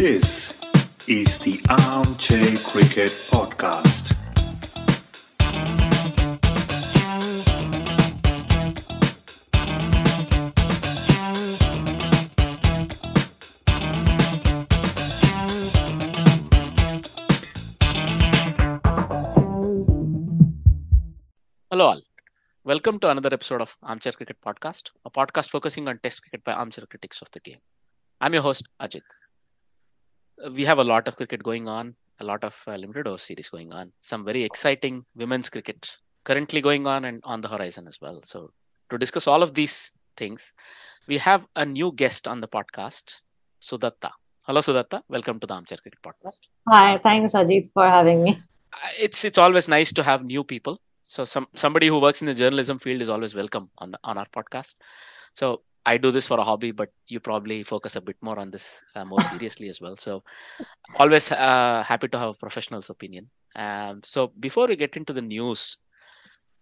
This is the Armchair Cricket Podcast. Hello, all. Welcome to another episode of Armchair Cricket Podcast, a podcast focusing on Test cricket by armchair critics of the game. I'm your host, Ajit. We have a lot of cricket going on, a lot of uh, limited over series going on, some very exciting women's cricket currently going on and on the horizon as well. So, to discuss all of these things, we have a new guest on the podcast, Sudatta. Hello, Sudatta. Welcome to the Armchair Cricket Podcast. Hi, thanks Ajit for having me. Uh, It's it's always nice to have new people so some somebody who works in the journalism field is always welcome on the, on our podcast so i do this for a hobby but you probably focus a bit more on this uh, more seriously as well. So always uh, happy to have a professional's opinion. Um, so before we get into the news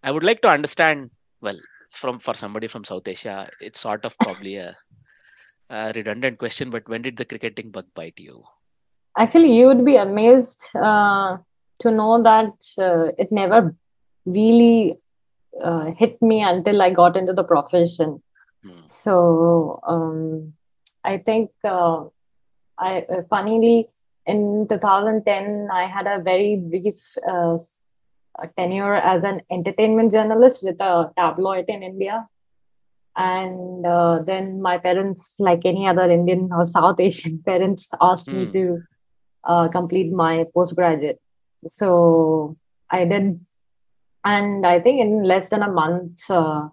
i would like to understand well from for somebody from south asia it's sort of probably a, a redundant question but when did the cricketing bug bite you? Actually, you would be amazed uh, to know that uh, it never really uh, hit me until I got into the profession. Hmm. So um, I think uh, I uh, funnily in 2010 I had a very brief uh, tenure as an entertainment journalist with a tabloid in India. And uh, then my parents, like any other Indian or South Asian parents, asked me Hmm. to uh, complete my postgraduate. So I did, and I think in less than a month, uh,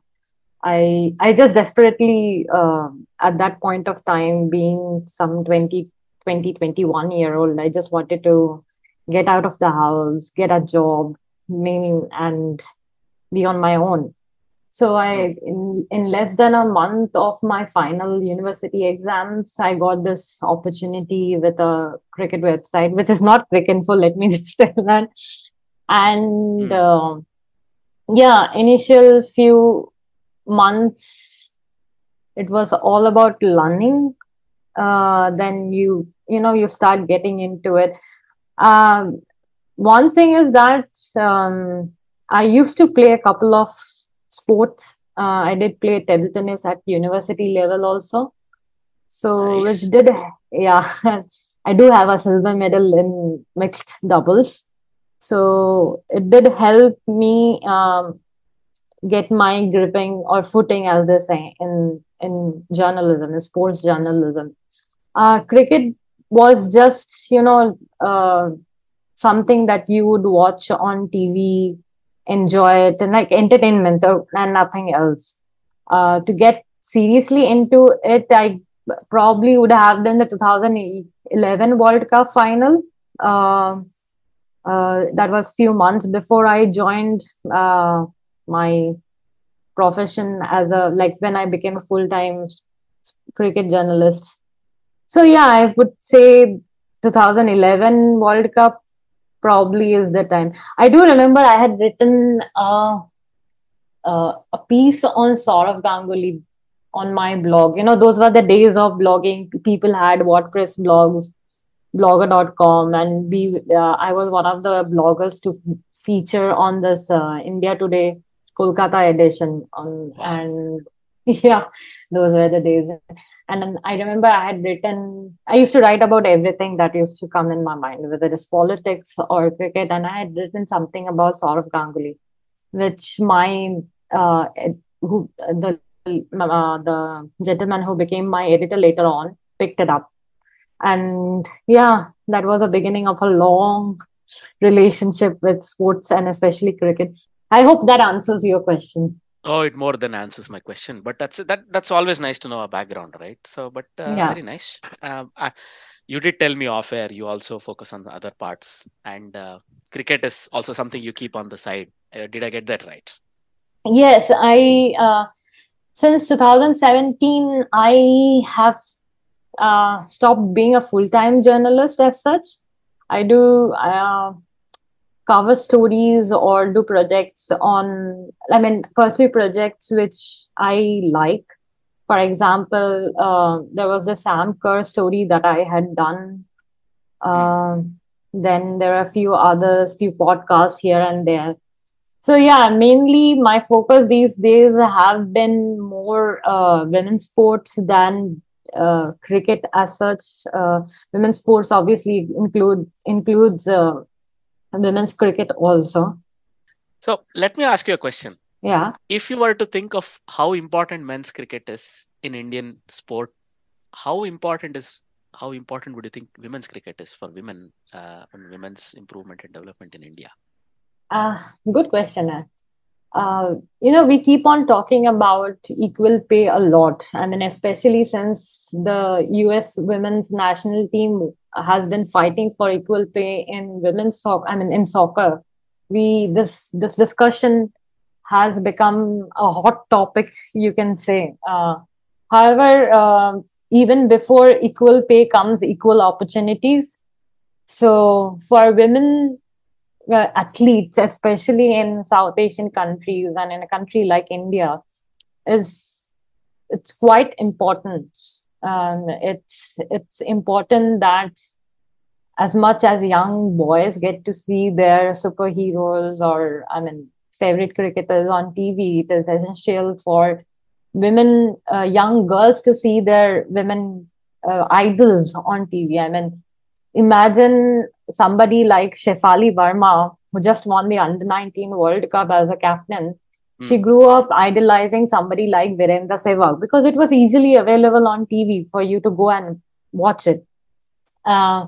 I I just desperately uh, at that point of time, being some 20, 20, 21 year old, I just wanted to get out of the house, get a job, meaning and be on my own. So I in in less than a month of my final university exams, I got this opportunity with a cricket website, which is not Cricinfo, let me just tell that. And Hmm. uh, yeah, initial few months, it was all about learning. Uh, then you you know you start getting into it. Um, one thing is that um, I used to play a couple of sports. Uh, I did play table tennis at university level also. So, Nice. which did, yeah, I do have a silver medal in mixed doubles. So, it did help me um, get my gripping or footing, as they say, in in journalism, in sports journalism. Uh, cricket was just, you know, uh, something that you would watch on TV, enjoy it, and like entertainment and nothing else. Uh, to get seriously into it, I probably would have done the 2011 World Cup final. Uh, uh, that was few months before I joined uh, my profession as a like when I became a full time cricket journalist. So yeah, I would say 2011 World Cup probably is the time. I do remember I had written uh, a piece on Sourav Ganguly on my blog. You know, those were the days of blogging. People had WordPress blogs, blogger.com, and we. Uh, I was one of the bloggers to f- feature on this uh, India Today Kolkata edition. On Wow. and yeah, those were the days. And then I remember I had written, I used to write about everything that used to come in my mind, whether it's politics or cricket. And I had written something about Sourav Ganguly, which my, uh, who, the, uh, the gentleman who became my editor later on picked it up. And yeah, that was a beginning of a long relationship with sports and especially cricket. I hope that answers your question. Oh, it more than answers my question, but that's that. That's always nice to know a background, right? So, but uh, Yeah. very nice. Um, I, you did tell me off air. You also focus on the other parts, and uh, cricket is also something you keep on the side. Uh, did I get that right? Yes, I uh, since 2017 I have uh, stopped being a full-time journalist as such. I do uh, cover stories or do projects on, I mean, pursue projects which I like. For example, uh, there was the Sam Kerr story that I had done Um, then there are a few others, few podcasts here and there. So yeah, mainly my focus these days have been more uh, women's sports than uh, cricket as such. Uh, women's sports obviously include includes uh, women's cricket also. So let me ask you a question. Yeah. If you were to think of how important men's cricket is in Indian sport, how important is how important would you think women's cricket is for women uh, and women's improvement and development in India? Uh, good question. Uh. Uh, you know, we keep on talking about equal pay a lot. I mean, especially since the US women's national team has been fighting for equal pay in women's soccer. I mean, in soccer, we this this discussion has become a hot topic, you can say. Uh, however, um even before equal pay comes equal opportunities. So for women uh, athletes, especially in South Asian countries and in a country like India, is it's quite important. Um, it's it's important that as much as young boys get to see their superheroes or I mean favorite cricketers on TV, it is essential for women, uh, young girls to see their women uh, idols on TV. I mean, imagine somebody like Shefali Verma, who just won the Under 19 World Cup as a captain. She Hmm. grew up idolizing somebody like Virendra Sehwag because it was easily available on TV for you to go and watch it. Uh,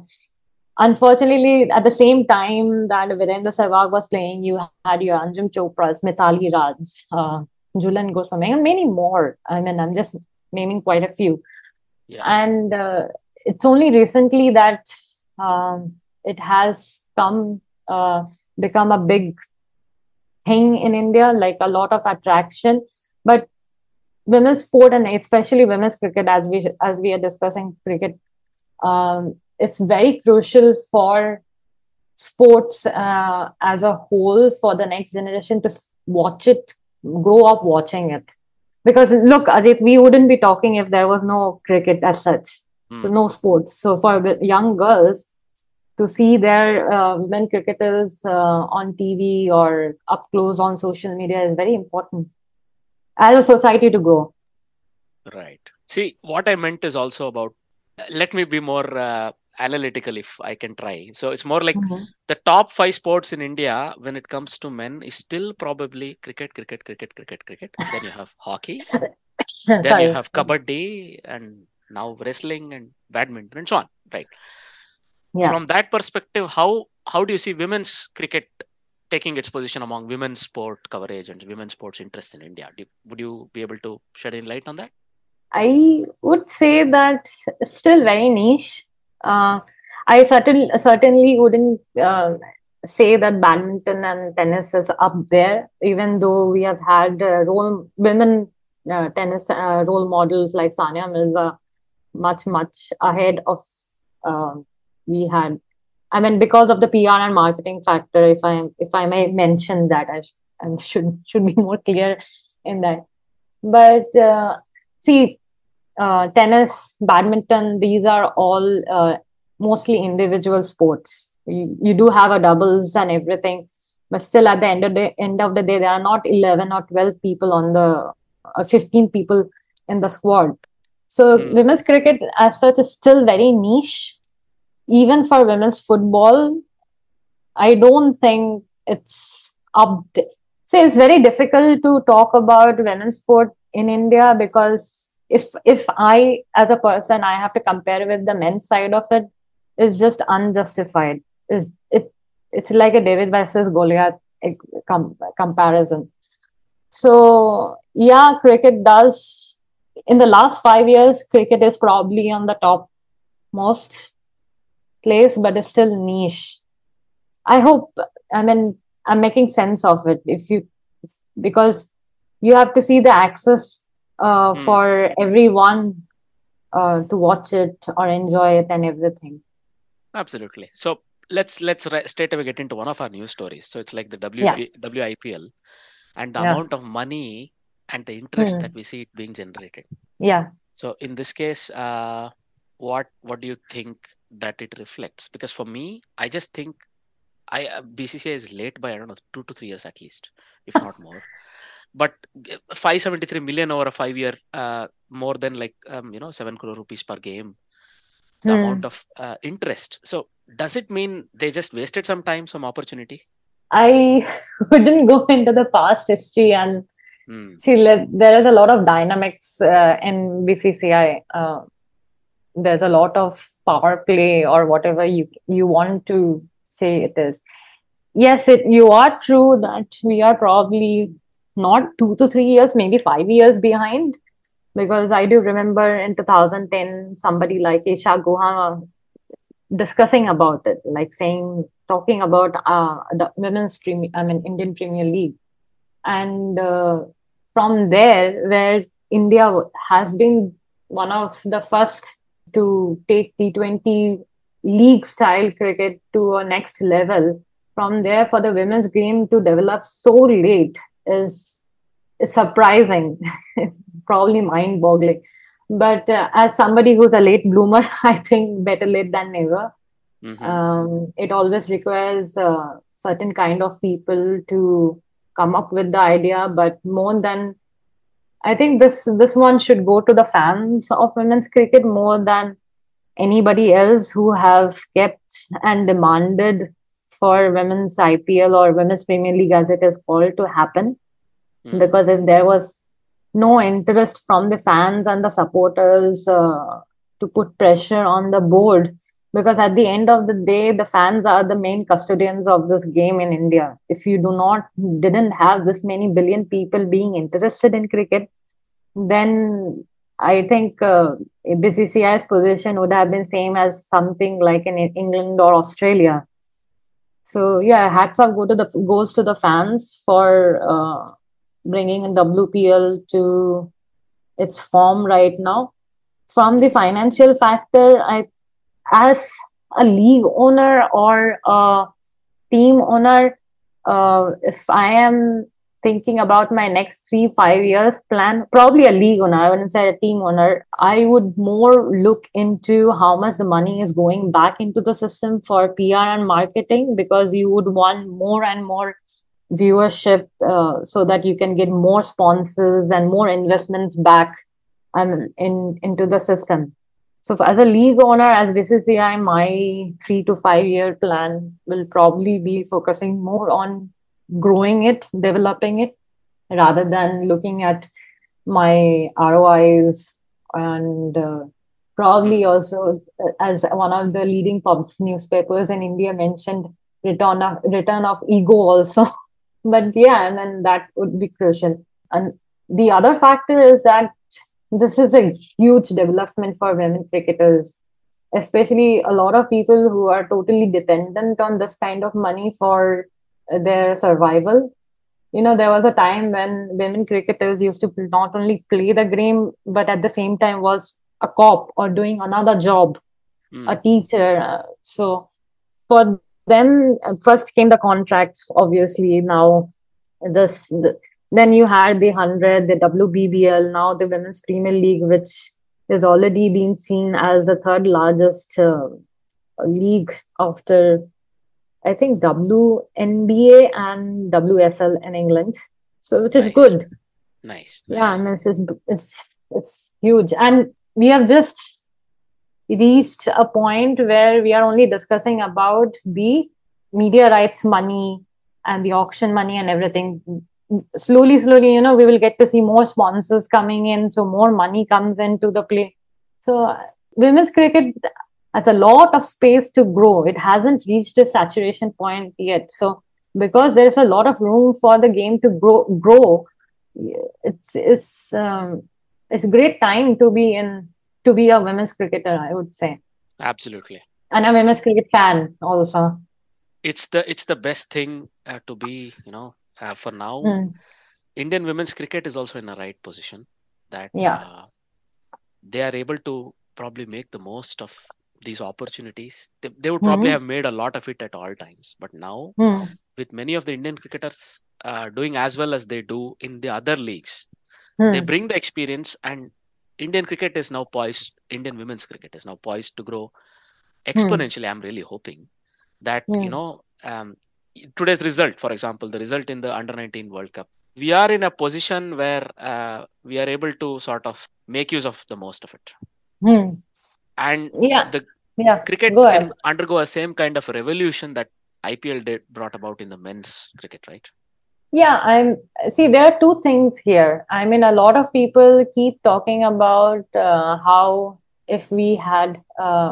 unfortunately, at the same time that Virendra Sehwag was playing, you had your Anjum Chopra's, Mithali Raj, uh, Jhulan Goswami, and many more. I mean, I'm just naming quite a few. Yeah. And uh, it's only recently that um, it has come uh, become a big thing in India, like a lot of attraction. But women's sport and especially women's cricket, as we as we are discussing cricket, um, it's very crucial for sports uh, as a whole for the next generation to watch it, grow up watching it. Because look, Ajit, we wouldn't be talking if there was no cricket as such, so Hmm. no sports. So for young girls to see their uh, women cricketers uh, on TV or up close on social media is very important as a society to grow. Right. See, what I meant is also about. Let me be more uh, analytical if I can try. So it's more like Mhm. the top five sports in India when it comes to men is still probably cricket, cricket, cricket, cricket, cricket. Then you have hockey. Then Sorry. you have kabaddi and now wrestling and badminton and so on. Right. Yeah. From that perspective, how how do you see women's cricket taking its position among women's sport coverage and women's sports interest in India? Do, would you be able to shed any light on that? I would say that still very niche. Uh, I certainly certainly wouldn't uh, say that badminton and tennis is up there, even though we have had uh, role women uh, tennis uh, role models like Sania Mirza much much ahead of uh, we had. I mean, because of the PR and marketing factor, if I if I may mention that, I, sh- I should should be more clear in that. But uh, see, uh, tennis, badminton, these are all uh, mostly individual sports. You, you do have a doubles and everything, but still at the end of the end of the day, there are not 11 or 12 people on the uh, 15 people in the squad. So Hmm. women's cricket as such is still very niche. Even for women's football, I don't think it's up there. See, it's very difficult to talk about women's sport in India because if if I as a person I have to compare with the men's side of it, it's just unjustified. Is it? It's like a David versus Goliath eh, com- comparison. So yeah, cricket does. In the last five years, cricket is probably on the top most place, but it's still niche. I hope. I mean, I'm making sense of it. If you because you have to see the access uh, Hmm. for everyone uh, to watch it or enjoy it and everything. Absolutely. So let's let's straight away get into one of our news stories. So it's like the Yeah. WIPL and the Yeah. amount of money and the interest Hmm. that we see it being generated. Yeah. So in this case, uh, what what do you think that it reflects because for me i just think i uh, bcci is late by i don't know 2 to 3 years at least if not more but 573 million over a 5 year uh, more than like um, you know 7 crore rupees per game the Hmm. amount of uh, interest so does it mean they just wasted some time some opportunity I wouldn't go into the past history and Hmm. see. There is a lot of dynamics uh, in BCCI. There's a lot of power play or whatever you you want to say it is. Yes, it you are true that we are probably not two to three years, maybe five years behind. Because I do remember in 2010, somebody like Isa Guha discussing about it, like saying, talking about uh, the women's I mean, Indian Premier League. And uh, from there, where India has been one of the first to take T20 league style cricket to a next level, from there, for the women's game to develop so late is, is surprising, probably mind boggling. But uh, as somebody who's a late bloomer, I think better late than never Mhm. um, it always requires uh, certain kind of people to come up with the idea but more than i think this this one should go to the fans of women's cricket more than anybody else who have kept and demanded for women's ipl or women's premier league as it is called to happen Hmm. because if there was no interest from the fans and the supporters uh, to put pressure on the board because at the end of the day the fans are the main custodians of this game in india if you do not didn't have this many billion people being interested in cricket then i think uh, bcci's position would have been same as something like in england or australia so yeah hats off go to the goes to the fans for uh, bringing WPL to its form right now. From the financial factor, I, as a league owner or a team owner, uh, if I am thinking about my next three, five years plan, probably a league owner, I wouldn't say a team owner, I would more look into how much the money is going back into the system for PR and marketing because you would want more and more viewership uh, so that you can get more sponsors and more investments back um, in into the system. So as a league owner, as BCCI, my three to five year plan will probably be focusing more on growing it, developing it, rather than looking at my ROIs and uh, probably also as one of the leading pub newspapers in India mentioned return of return of ego also. but yeah, and then that would be crucial. And the other factor is that this is a huge development for women cricketers, especially a lot of people who are totally dependent on this kind of money for their survival. You know, there was a time when women cricketers used to not only play the game, but at the same time was a cop or doing another job, Hmm. a teacher. Uh, So for them, first came the contracts, obviously. Now, this, the, then you had the 100, the WBBL, now the Women's Premier League, which is already being seen as the third largest uh, league after, I think, WNBA and WSL in England. So, which is Nice. good. nice Yeah, I mean, it's, it's, it's, it's huge. And we have just reached a point where we are only discussing about the media rights money and the auction money and everything. Slowly, slowly, you know, we will get to see more sponsors coming in, so more money comes into the play. So, women's cricket has a lot of space to grow. It hasn't reached a saturation point yet. So, because there is a lot of room for the game to grow, grow, it's it's um, it's a great time to be in to be a women's cricketer. I would say, absolutely and a women's cricket fan also. it's the it's the best thing uh, to be you know uh, for now Mm. indian women's cricket is also in a right position that Yeah. uh, they are able to probably make the most of these opportunities they, they would probably Mhm. have made a lot of it at all times but now Hmm. with many of the indian cricketers uh, doing as well as they do in the other leagues they Hmm. bring the experience and indian cricket is now poised indian women's cricket is now poised to grow exponentially i'm really hoping that you Hmm. know um, today's result for example the result in the under 19 world cup we are in a position where uh, we are able to sort of make use of the most of it Hmm. and Yeah. the Yeah. cricket Go can ahead. undergo a same kind of a revolution that ipl did brought about in the men's cricket right Yeah, I'm see, there are two things here. I mean, a lot of people keep talking about uh, how if we had uh,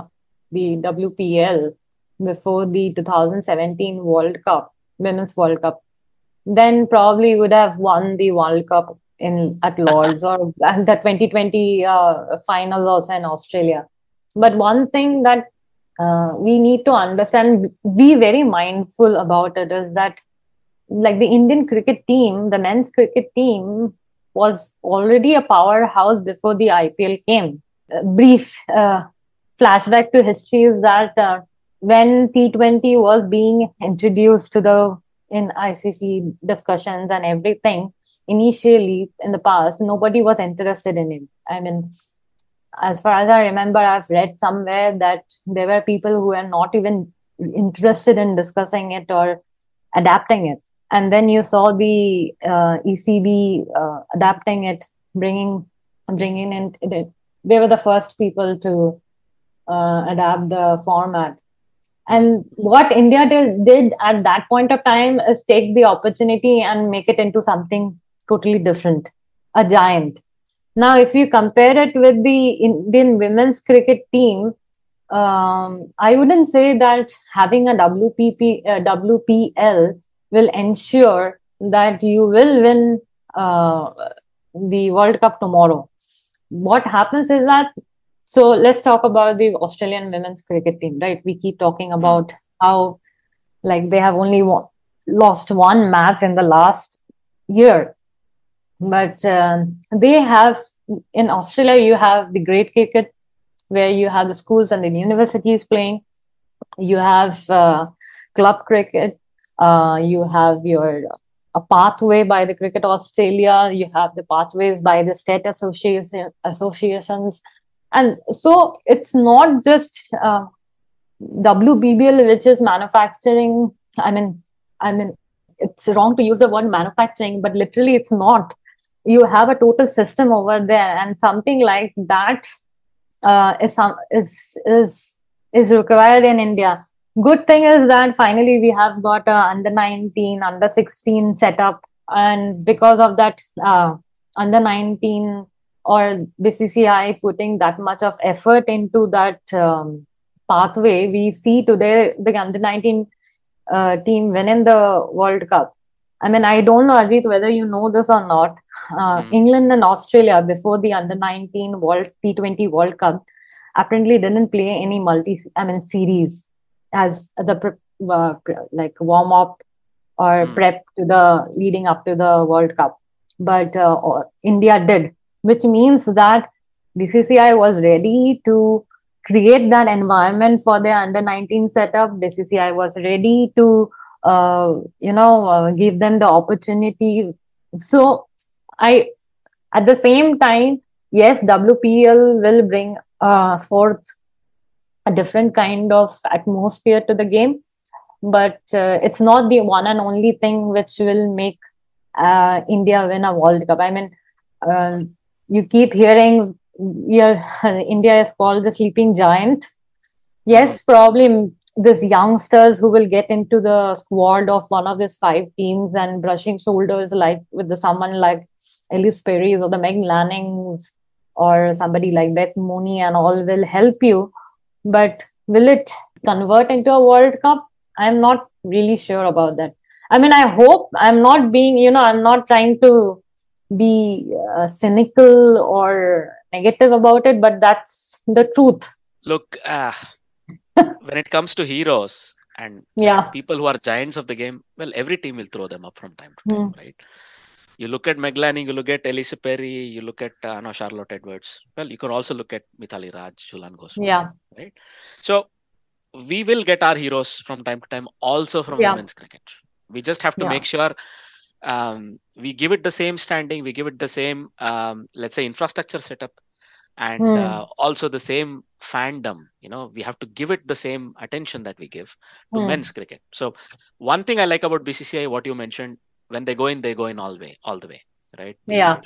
the WPL before the 2017 World Cup, Women's World Cup, then probably would have won the World Cup in at Lords or the 2020 uh, finals also in Australia. But one thing that uh, we need to understand, be very mindful about it, is that like the Indian cricket team, the men's cricket team was already a powerhouse before the IPL came. Brief uh, flashback to history is that uh, when T20 was being introduced to the in ICC discussions and everything, initially in the past, nobody was interested in it. I mean, as far as I remember, I've read somewhere that there were people who were not even interested in discussing it or adapting it. And then you saw the uh, ECB uh, adapting it, bringing bringing in. They were the first people to uh, adapt the format. And what India did, did at that point of time is take the opportunity and make it into something totally different, a giant. Now, if you compare it with the Indian women's cricket team, um, I wouldn't say that having a WPP, uh, WPL will ensure that you will win uh, the World Cup tomorrow. What happens is that, so let's talk about the Australian women's cricket team, right? We keep talking about how, like, they have only won, lost one match in the last year. But um, they have in australia you have the great cricket where you have the schools and the universities playing. You have uh, club cricket. Uh, you have your a pathway by the cricket australia. You have the pathways by the state association associations and so it's not just uh, wbbl which is manufacturing i mean i mean it's wrong to use the word manufacturing but literally it's not. You have a total system over there and something like that uh, is is is is required in india. Good thing is that finally we have got a under 19 under 16 setup and because of that uh, under 19 or bcci putting that much of effort into that um, pathway we see today the under 19 uh, team winning the world cup i mean i don't know ajit whether you know this or not uh, Mm. England and Australia before the under 19 World T20 World Cup apparently didn't play any multi I mean series as the pre- uh, like warm up or Mm. prep to the leading up to the World Cup, but uh, India did, which means that BCCI was ready to create that environment for their under 19 setup. BCCI was ready to uh, you know uh, give them the opportunity. So I, at the same time, yes, WPL will bring uh, forth a different kind of atmosphere to the game, but uh, it's not the one and only thing which will make uh, India win a World Cup. I mean, uh, you keep hearing yeah, India is called the sleeping giant. Yes, probably these youngsters who will get into the squad of one of these five teams and brushing shoulders like with the someone like Ellyse Perry or the Meg Lannings or somebody like Beth Mooney and all will help you. But will it convert into a World Cup? I'm not really sure about that. I mean, I hope I'm not being, you know, I'm not trying to be uh, cynical or negative about it, but that's the truth. look uh, when it comes to heroes and Yeah. people who are giants of the game well every team will throw them up from time to time Hmm. right you look at Meg Lanning, you look at Ellyse Perry, you look at uh, no, Charlotte Edwards. Well, you could also look at Mithali Raj, Jhulan Goswami. Yeah. Right. So we will get our heroes from time to time also from Yeah. women's cricket. We just have to Yeah. make sure um, we give it the same standing, we give it the same, um, let's say, infrastructure setup, and Hmm. uh, also the same fandom. You know, we have to give it the same attention that we give to Hmm. men's cricket. So one thing I like about BCCI, what you mentioned, when they go in, they go in all way, all the way, right? Yeah.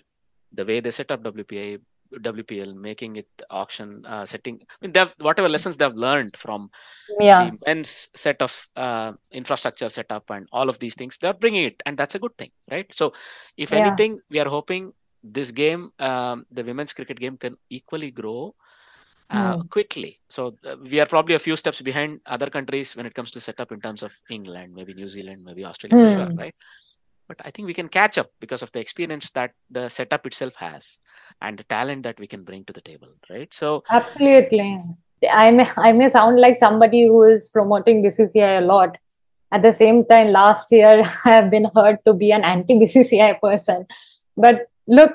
The way they set up WPA, WPL, making it auction, uh, setting. I mean, they've whatever lessons they've learned from Yeah. the men's set of uh, infrastructure setup and all of these things they're bringing it and that's a good thing right so if Yeah. anything we are hoping this game um, the women's cricket game can equally grow uh, Hmm. quickly so uh, we are probably a few steps behind other countries when it comes to setup in terms of england maybe new zealand maybe australia for sure Hmm. right but i think we can catch up because of the experience that the setup itself has and the talent that we can bring to the table right so Absolutely. I may I may sound like somebody who is promoting BCCI a lot. At the same time, last year I have been heard to be an anti-BCCI person. But look,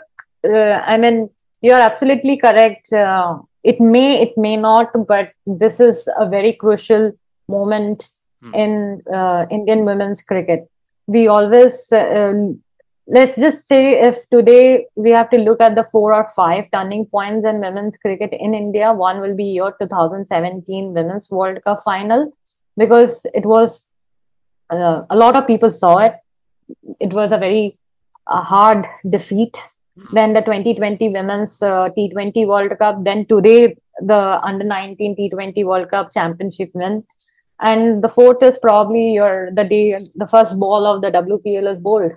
uh, I mean, you're absolutely correct. Uh, it may, it may not, but this is a very crucial moment Hmm. in uh, Indian women's cricket. We always uh, um, let's just say if today we have to look at the four or five turning points in women's cricket in India, one will be your 2017 Women's World Cup final because it was uh, a lot of people saw it. It was a very uh, hard defeat. Then the 2020 Women's uh, T20 World Cup. Then today the Under 19 T20 World Cup championship win. And the fourth is probably your the day the first ball of the WPL is bowled.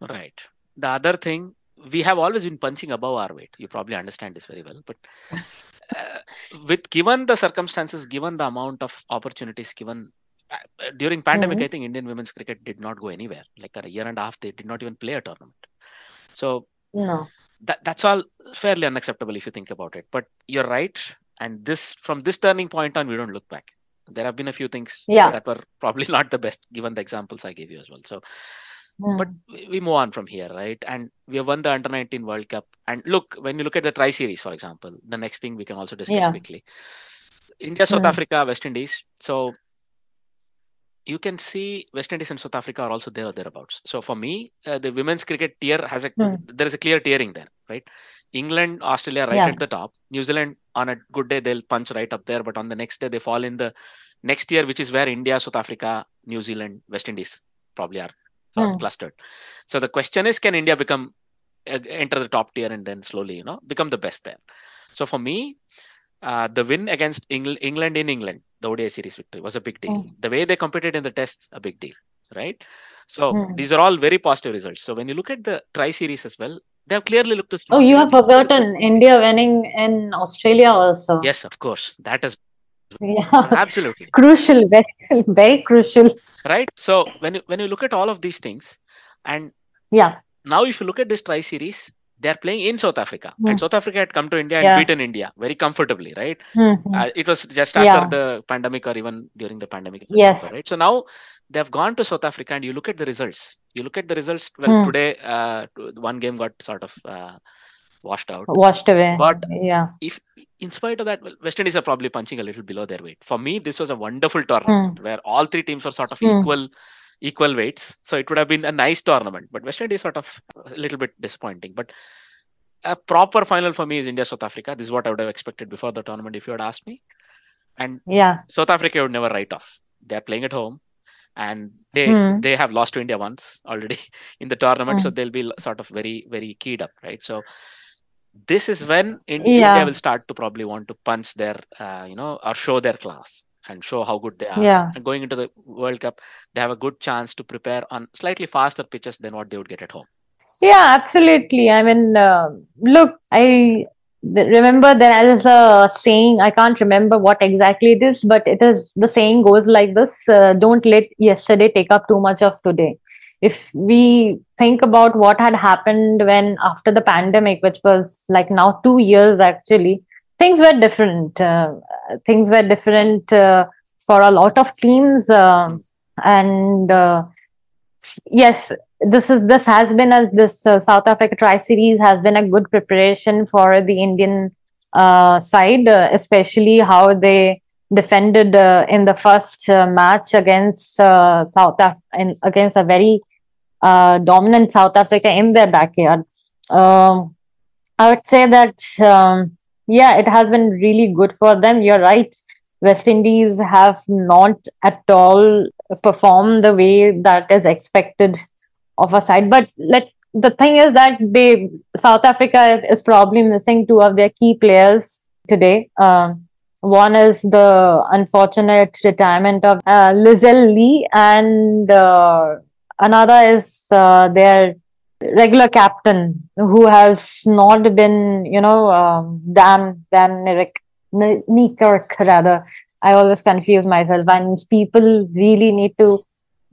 Right. The other thing, we have always been punching above our weight. You probably understand this very well. But uh, with given the circumstances, given the amount of opportunities given uh, during pandemic, Mhm. I think Indian women's cricket did not go anywhere. Like a year and a half, they did not even play a tournament. So No. that that's all fairly unacceptable if you think about it. But you're right. And this from this turning point on, we don't look back. There have been a few things Yeah. that were probably not the best, given the examples I gave you as well. So Hmm. but we move on from here, right? And we have won the under 19 World Cup. And look, when you look at the Tri Series, for example, the next thing we can also discuss Yeah. quickly India, South Hmm. Africa, West Indies. So you can see West Indies and South Africa are also there or thereabouts. So for me, uh, the women's cricket tier has a Hmm. there is a clear tiering there, right? England, Australia right Yeah. at the top. New Zealand on a good day they'll punch right up there, but on the next day they fall in the next tier, which is where India, South Africa, New Zealand, West Indies probably are Hmm. clustered. So the question is, can India become uh, enter the top tier and then slowly, you know, become the best there? So for me, uh, the win against Engl- England in England, the ODI series victory was a big deal. Mm. The way they competed in the tests, a big deal, right? So Mm. these are all very positive results. So when you look at the tri series as well, they have clearly looked to. Oh, you have forgotten India winning in Australia also. Yes, of course, that is Yeah. absolutely Crucial, very, very crucial. right. So when you, when you look at all of these things, and Yeah. now if you look at this tri series, they are playing in South Africa, Mm. and South Africa had come to India and Yeah. beaten India very comfortably, right? Mhm. Uh, it was just after Yeah. the pandemic or even during the pandemic. Yes. remember, Right. So now they have gone to South Africa and you look at the results. You look at the results. Well, Hmm. today, uh, one game got sort of uh, washed out. Washed away. But- yeah. If, in spite of that, well, West Indies are probably punching a little below their weight. For me, this was a wonderful tournament where all three teams were sort of Hmm. equal, equal weights. So it would have been a nice tournament. But West Indies sort of a little bit disappointing. But a proper final for me is India South Africa. This is what I would have expected before the tournament if you had asked me. And Yeah. South Africa would never write off. They're playing at home, and they Hmm. they have lost to India once already in the tournament, so Hmm. they'll be sort of very very keyed up, right? So this is when in, Yeah. India will start to probably want to punch their uh, you know or show their class and show how good they are. Yeah. And going into the World Cup, they have a good chance to prepare on slightly faster pitches than what they would get at home. Yeah, absolutely. I mean, uh, look, I remember there is a saying, I can't remember what exactly it is, but it is the saying goes like this uh, don't let yesterday take up too much of today. If we think about what had happened when after the pandemic, which was like now two years actually, things were different. Uh, things were different uh, for a lot of teams. Um and uh, yes, this is this has been a this uh, South Africa Tri Series has been a good preparation for the Indian uh, side, uh, especially how they defended in the first match against South Af- in, against a very dominant South Africa in their backyard. Um, I would say that um, yeah, it has been really good for them. You're right. West Indies have not at all performed the way that is expected of a side. But let the thing is that they South Africa is probably missing two of their key players today. Um, one is the unfortunate retirement of uh, Lizelle Lee, and uh, another is uh, their regular captain who has not been, you know, um, Dan Dan Nick Kirk rather. I always confuse myself, and people really need to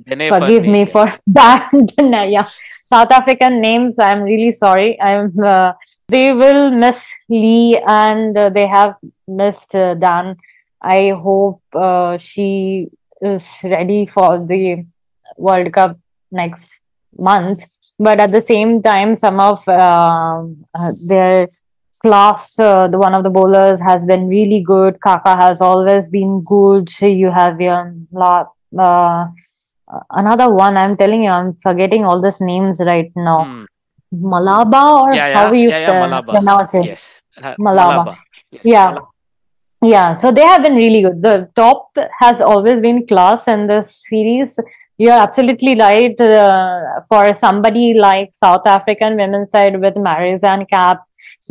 Dene forgive me yeah. for that. yeah, South African names. I'm really sorry. I'm. Uh, they will miss Lee, and uh, they have missed uh, Dan. I hope uh, she is ready for the World Cup next month. But at the same time, some of um uh, their class, uh, the one of the bowlers has been really good. Khaka has always been good. You have your uh, another one. I'm telling you, I'm forgetting all these names right now. Hmm. Malaba or Yeah, how yeah, we yeah, yeah, Malaba. pronounce it. Yes. Uh, Malaba. Yes. Yeah. Yeah, so they have been really good. The top has always been class in this series. You're absolutely right. Uh, for somebody like South African women's side with Marizanne Kapp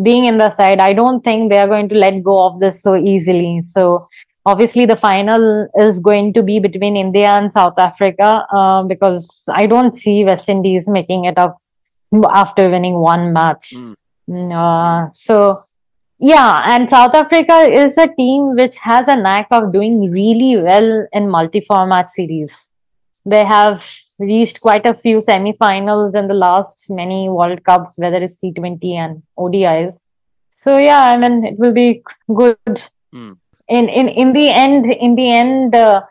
being in the side, I don't think they are going to let go of this so easily. So obviously, the final is going to be between India and South Africa uh, because I don't see West Indies making it up after winning one match. Mm. Mm, Uh, so yeah, and South Africa is a team which has a knack of doing really well in multi-format series. They have reached quite a few semi-finals in the last many World Cups, whether it's T20 and ODIs. So yeah, I mean it will be good. Hmm. In in in the end, in the end, uh,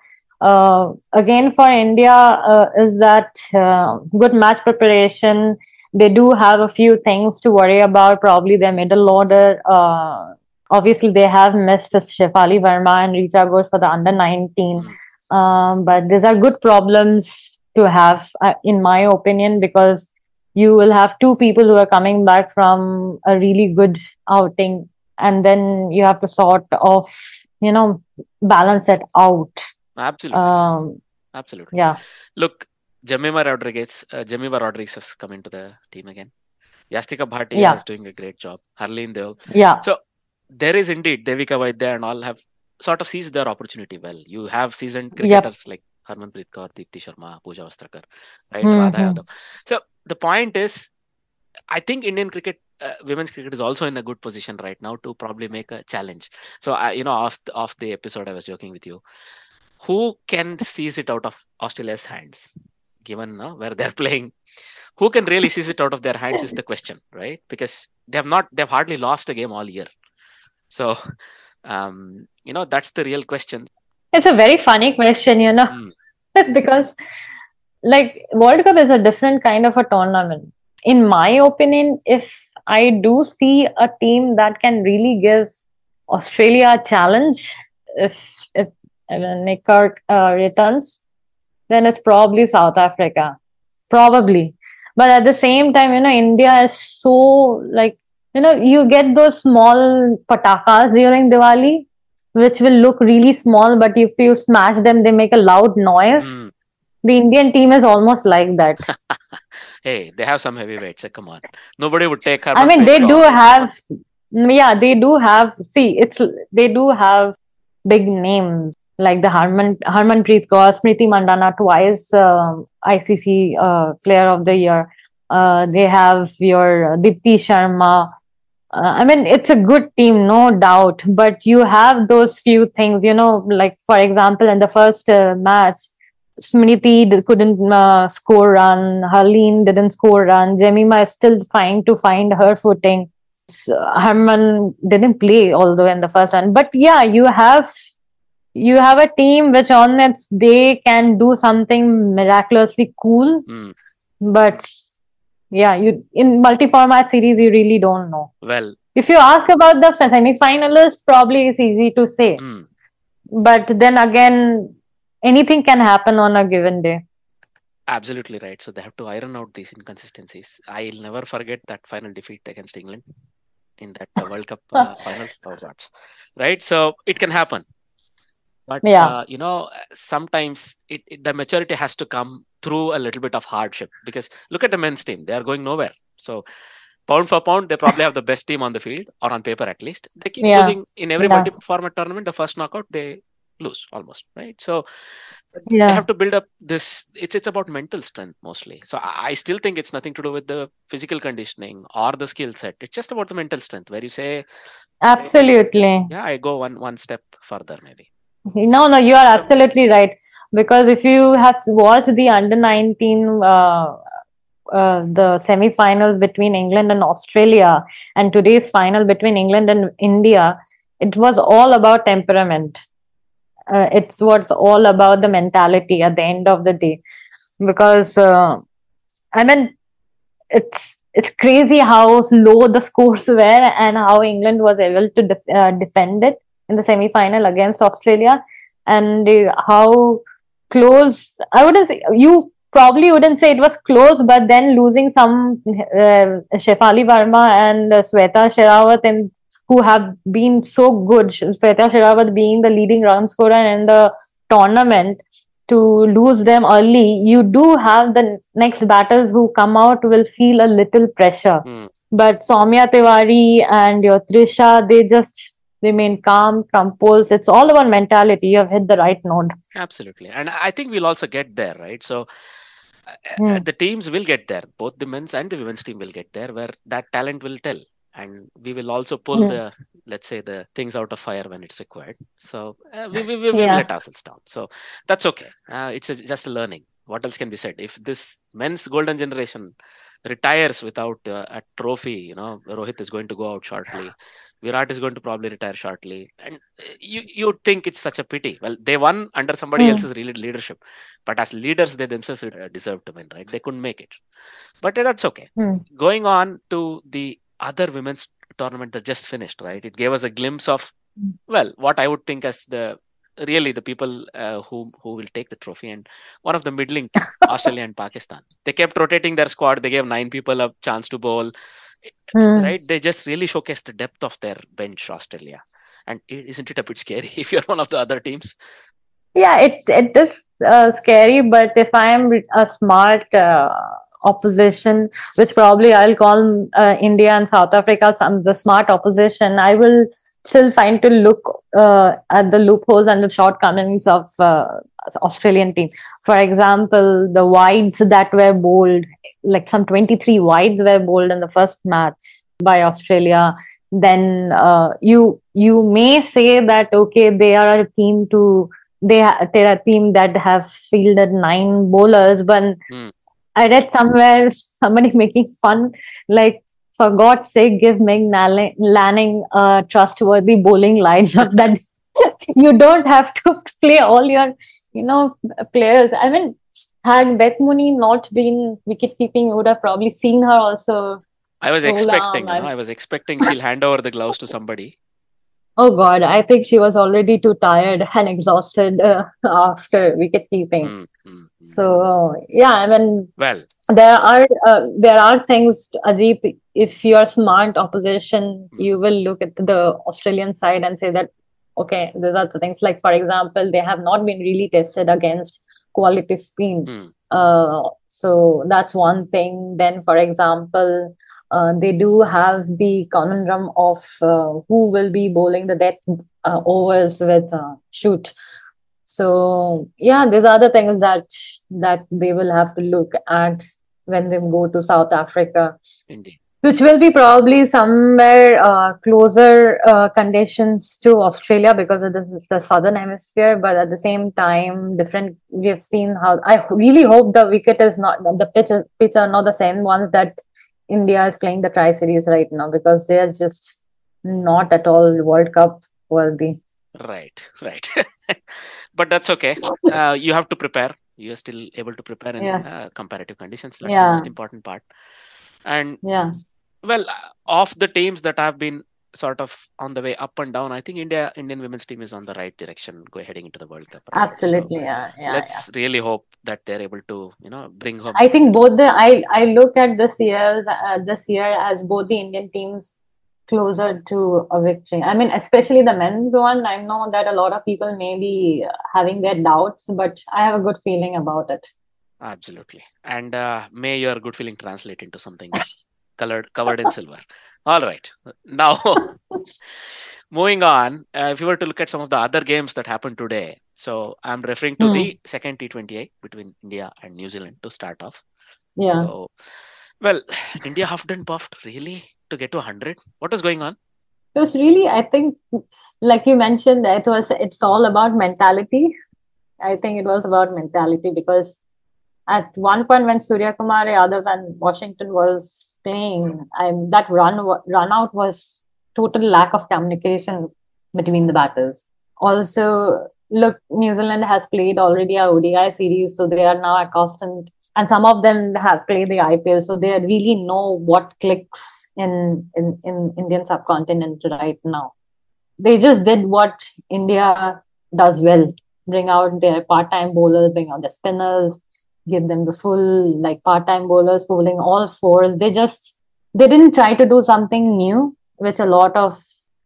uh, again for India uh, is that uh, good match preparation. They do have a few things to worry about. Probably their middle order. Uh, obviously, they have missed Shefali Verma and Richa Ghosh for the under 19. Um, but these are good problems to have, uh, in my opinion, because you will have two people who are coming back from a really good outing, and then you have to sort of, you know, balance it out. Absolutely. Um, Absolutely. yeah. Look, Jemimah Rodrigues, uh, Jemimah Rodrigues has come into the team again. Yastika Bhatia Yeah. is doing a great job. Harleen Deol. Yeah. So there is indeed Devika Vaidya and all have sort of seize their opportunity well. You have seasoned Yep. like Harmanpreet Kaur, Deepti Sharma, Pooja Vastrakar, right? Mhm. Yadav. So the point is, I think Indian cricket, uh, women's cricket is also in a good position right now to probably make a challenge. So, I, you know, off the, off the episode, I was joking with you. Who can seize it out of Australia's hands, given where they're playing? Who can really seize it out of their hands is the question, right? Because they have not, they've hardly lost a game all year. So, um, you know, that's the real question. It's a very funny question, you know, Mm. because like World Cup is a different kind of a tournament. In my opinion, if I do see a team that can really give Australia a challenge, if if Niekerk uh, returns, then it's probably South Africa, probably. But at the same time, you know, India is so like you know you get those small patakas during Diwali, which will look really small, but if you smash them, they make a loud noise. Mm. The Indian team is almost like that. Hey, they have some heavyweights. uh, Come on, nobody would take her. I mean, they do have, yeah, they do have. See, it's they do have big names like the Harman Harmanpreet Kaur, Smriti Mandhana, twice um, ICC uh, Player of the Year. Uh, they have your Deepti Sharma. Uh, I mean, it's a good team, no doubt. But you have those few things, you know, like for example, in the first uh, match, Smriti couldn't uh, score run. Harleen didn't score run. Jemimah is still trying to find her footing. S- Harman didn't play although in the first one. But yeah, you have you have a team which on its day can do something miraculously cool. Mm. But yeah, you in multi-format series you really don't know. Well, If you ask about the semi-finalists, probably it's easy to say. mm, But then again, anything can happen on a given day. absolutely right. So they have to iron out these inconsistencies. I'll never forget that final defeat against England in that World Cup uh, final right? So it can happen. But Yeah. uh, you know, sometimes it, it the maturity has to come through a little bit of hardship because look at the men's team; they are going nowhere. So pound for pound, they probably have the best team on the field or on paper at least. They keep Yeah. losing in every Yeah. multi-format tournament. The first knockout, they lose almost, right? So they Yeah. have to build up this it's it's about mental strength mostly so i I still think it's nothing to do with the physical conditioning or the skill set it's just about the mental strength where you say Absolutely. yeah i go one one step further maybe No, no, you are absolutely right. Because if you have watched the under 19, uh, uh, the semi-finals between England and Australia, and today's final between England and India, it was all about temperament. Uh, it's what's all about the mentality at the end of the day. Because uh, I mean, it's it's crazy how low the scores were and how England was able to def- uh, defend it in the semi-final against Australia, and uh, how close. I wouldn't say you probably wouldn't say it was close, but then losing some uh, Shefali Verma and uh, Sweta Sherawat and who have been so good. Sweta Sherawat being the leading run scorer in the tournament. To lose them early, you do have the next batters who come out will feel a little pressure. Hmm. But Soumya Tiwari and your Trisha, they just remain calm, composed. It's all about mentality. You have hit the right note. absolutely and i think we'll also get there right so uh, Hmm. the teams will get there both the men's and the women's team will get there where that talent will tell and we will also pull Hmm. the let's say the things out of fire when it's required so uh, we, we, we will Yeah. let ourselves down so that's okay uh, it's a, just a learning what else can be said if this men's golden generation retires without uh, a trophy you know rohit is going to go out shortly. Virat is going to probably retire shortly. And uh, you you think it's such a pity. Well they won under somebody Hmm. else's really leadership. But as leaders they themselves uh, deserve to win right? They couldn't make it. But uh, that's okay. Hmm. going on to the other women's tournament that just finished right? It gave us a glimpse of Mm. well what i would think as the really the people uh, who who will take the trophy and one of the middling australia and pakistan. They kept rotating their squad. They gave nine people a chance to bowl. Hmm. right? They just really showcased the depth of their bench australia. And isn't it a bit scary if you're one of the other teams? Yeah, it it is uh, scary, but if I am a smart uh, opposition, which probably I'll call uh, India and South Africa some the smart opposition, I will still find to look uh, at the loopholes and the shortcomings of uh, Australian team. For example, the wides that were bowled, like some 23 wides were bowled in the first match by Australia. Then uh, you you may say that okay, they are a team to they ha- they're a team that have fielded nine bowlers, but Hmm. I read somewhere somebody making fun like for God's sake, give Nal- Lanning a trustworthy bowling lineup that you don't have to play all your you know players. I mean, had Beth Mooney not been wicket keeping, you would have probably seen her also. i was expecting you know i was expecting she'll hand over the gloves to somebody Oh God, I think she was already too tired and exhausted uh, after wicket keeping. Mm, mm, mm. So yeah, I mean well there are uh, there are things Ajit if you're smart opposition Hmm. you will look at the Australian side and say that okay these are the things. Like for example they have not been really tested against quality spin Hmm. uh, so that's one thing. Then for example uh, they do have the conundrum of uh, who will be bowling the death uh, overs with uh, shoot. So yeah, these are the things that that they will have to look at when they go to South Africa, indeed which will be probably somewhere uh, closer uh, conditions to Australia because of the, the southern hemisphere. But at the same time, different. We have seen how. I really hope the wicket is not the pitch pitch are not the same ones that India is playing the Tri Series right now because they are just not at all World Cup worthy. Right, right. but that's okay. Uh, you have to prepare. You're still able to prepare in Yeah. uh, comparative conditions. That's the most important part. And Yeah. well, of the teams that have been sort of on the way up and down, I think India Indian women's team is on the right direction, go heading into the World Cup. right? Absolutely, yeah, yeah, yeah. let's really hope that they're able to, you know, bring home. I think both the I I look at this year's uh, this year as both the Indian teams closer to a victory. I mean, especially the men's one. I know that a lot of people may be having their doubts, but I have a good feeling about it. Absolutely. And uh, may your good feeling translate into something colored covered in silver. All right. Now, moving on, uh, if you were to look at some of the other games that happened today, so I'm referring to Hmm. the second T20I between India and New Zealand to start off. Yeah. So, well, India huffed and puffed really to get to 100. What was going on? It was really, I think, like you mentioned, it was it's all about mentality. I think it was about mentality because at one point when Surya Kumar Yadav and Washington was playing, I that run run out was total lack of communication between the batters. Also, look, New Zealand has played already a ODI series, so they are now accustomed, and some of them have played the IPL, so they really know what clicks in in, in Indian subcontinent right now. They just did what India does well: bring out their part-time bowlers, bring out their spinners, give them the full like part-time bowlers bowling all fours. They just they didn't try to do something new, which a lot of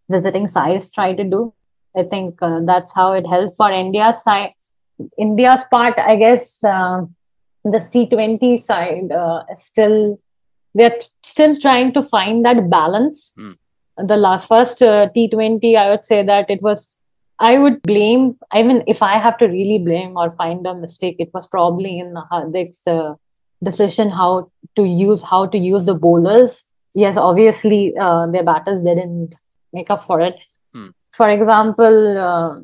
visiting sides try to do. I think uh, that's how it helped for India's side. India's part, I guess, uh, this T20 side uh, still they're still trying to find that balance. Mm. The la- first uh, T20, I would say that it was. I would blame, even if I have to really blame or find a mistake, it was probably in Hardik's uh, decision how to use how to use the bowlers. Yes, obviously uh, their batters didn't make up for it. Hmm. For example, uh,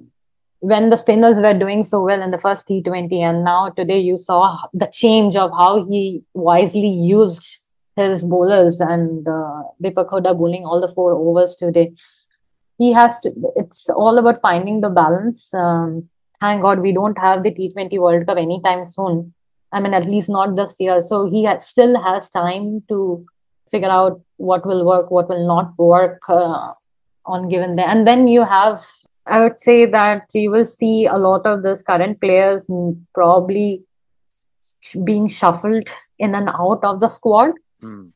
when the spinners were doing so well in the first T20, and now today you saw the change of how he wisely used his bowlers and uh, Deepak bowling all the four overs today. He has to. It's all about finding the balance. Um, thank God we don't have the T20 World Cup anytime soon. I mean, at least not this year. So he still has time to figure out what will work, what will not work uh, on given day. And then you have, I would say that you will see a lot of those current players mm, probably being shuffled in and out of the squad. Hmm.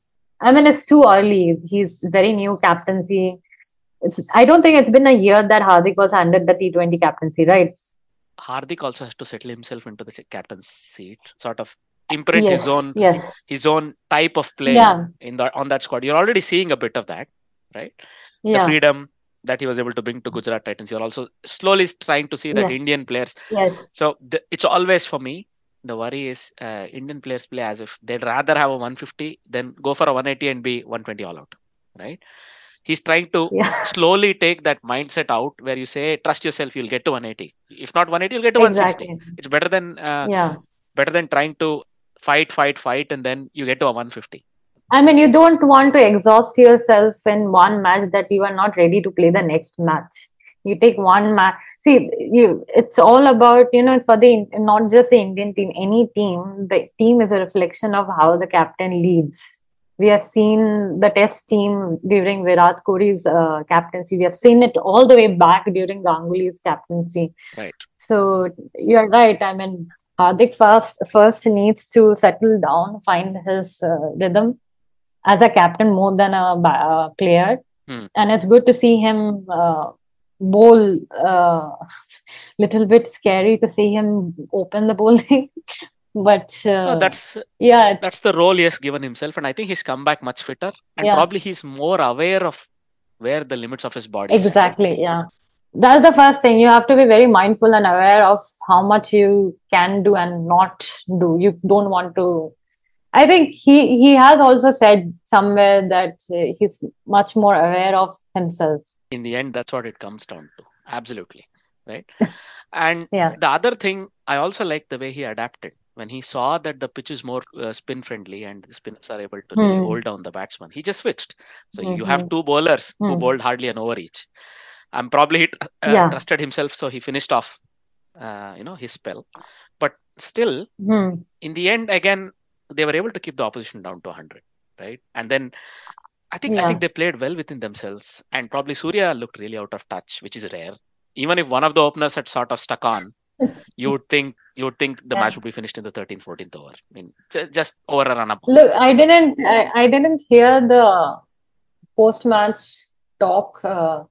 I mean, it's too early. He's very new captaincy. It's, I don't think it's been a year that Hardik was handed the T20 captaincy, right? Hardik also has to settle himself into the captain's seat, sort of imprint yes, his own yes, his own type of play Yeah. in the on that squad. You're already seeing a bit of that, right? The yeah, freedom that he was able to bring to Gujarat Titans. You're also slowly trying to see that Yeah. Indian players. yes, So the, it's always for me. The worry is uh, Indian players play as if they'd rather have a 150 than go for a 180 and be 120 all out, right? He's trying to yeah, slowly take that mindset out where you say trust yourself you'll get to 180 if not 180 you'll get to 160 exactly. it's better than uh, Yeah. better than trying to fight fight fight and then you get to a 150 I mean, you don't want to exhaust yourself in one match that you are not ready to play the next match. You take one match. See, you. It's all about you know for the not just the Indian team, any team. The team is a reflection of how the captain leads. We have seen the Test team during Virat Kohli's uh, captaincy. We have seen it all the way back during Ganguly's captaincy. right So you're right. I mean, Hardik first first needs to settle down, find his uh, rhythm as a captain more than a uh, player. Hmm. And it's good to see him uh, bowl. Uh, little bit scary to see him open the bowling, but uh, no, that's yeah, it's, that's the role he has given himself and i think he's come back much fitter and Yeah. probably he's more aware of where the limits of his body? Exactly, yeah. That's the first thing. You have to be very mindful and aware of how much you can do and not do. You don't want to. I think he he has also said somewhere that uh, he's much more aware of himself. in the end that's what it comes down to absolutely right and Yeah. the other thing i also like the way he adapted when he saw that the pitch is more uh, spin friendly and the spinners are able to really Hmm. hold down the batsman he just switched so you have Mhm. two bowlers who Hmm. bowled hardly an over each i'm probably he uh, Yeah. trusted himself so he finished off uh, you know his spell but still Hmm. in the end again they were able to keep the opposition down to 100 right and then i think i think they played well within themselves and probably surya looked really out of touch which is rare even if one of the openers had sort of stuck on you would think you would think the Yeah. match would be finished in the 13th 14th over i mean just over a run up Look, I didn't. I, I didn't hear the post match talk, uh,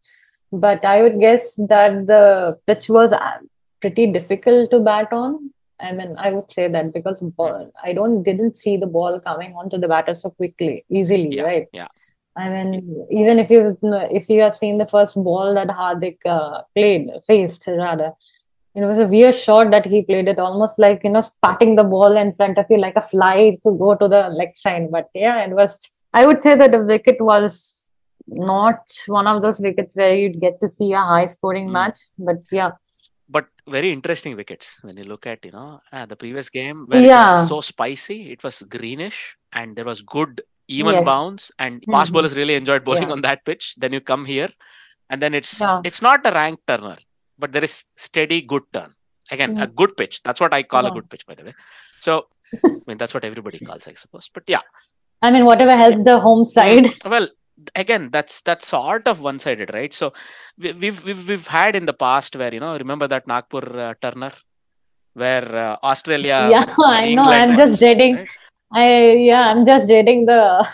but I would guess that the pitch was uh, pretty difficult to bat on. I mean, I would say that because ball, I don't didn't see the ball coming onto the batter so quickly, easily, Yeah, right? yeah. I mean, even if you if you have seen the first ball that Hardik uh, played, faced rather, it was a weird shot that he played it almost like you know spatting the ball in front of you like a fly to go to the leg side. But yeah, it was. I would say that the wicket was not one of those wickets where you'd get to see a high scoring Mm. match. But yeah, but very interesting wickets when you look at you know uh, the previous game where it Yeah. was so spicy it was greenish and there was good even Yes. bounce and fast Mhm. bowlers really enjoyed bowling Yeah. on that pitch then you come here and then it's Yeah. it's not a rank turner but there is steady good turn again a Mm. good pitch that's what i call a good pitch by the way so i mean that's what everybody calls i suppose but yeah I mean, whatever helps the home side. well again that's that's sort of one sided right so we, we've, we've we've had in the past where you know remember that nagpur uh, turner where uh, australia Yeah, I know. I'm just dreading. right? I yeah, I'm just dreading the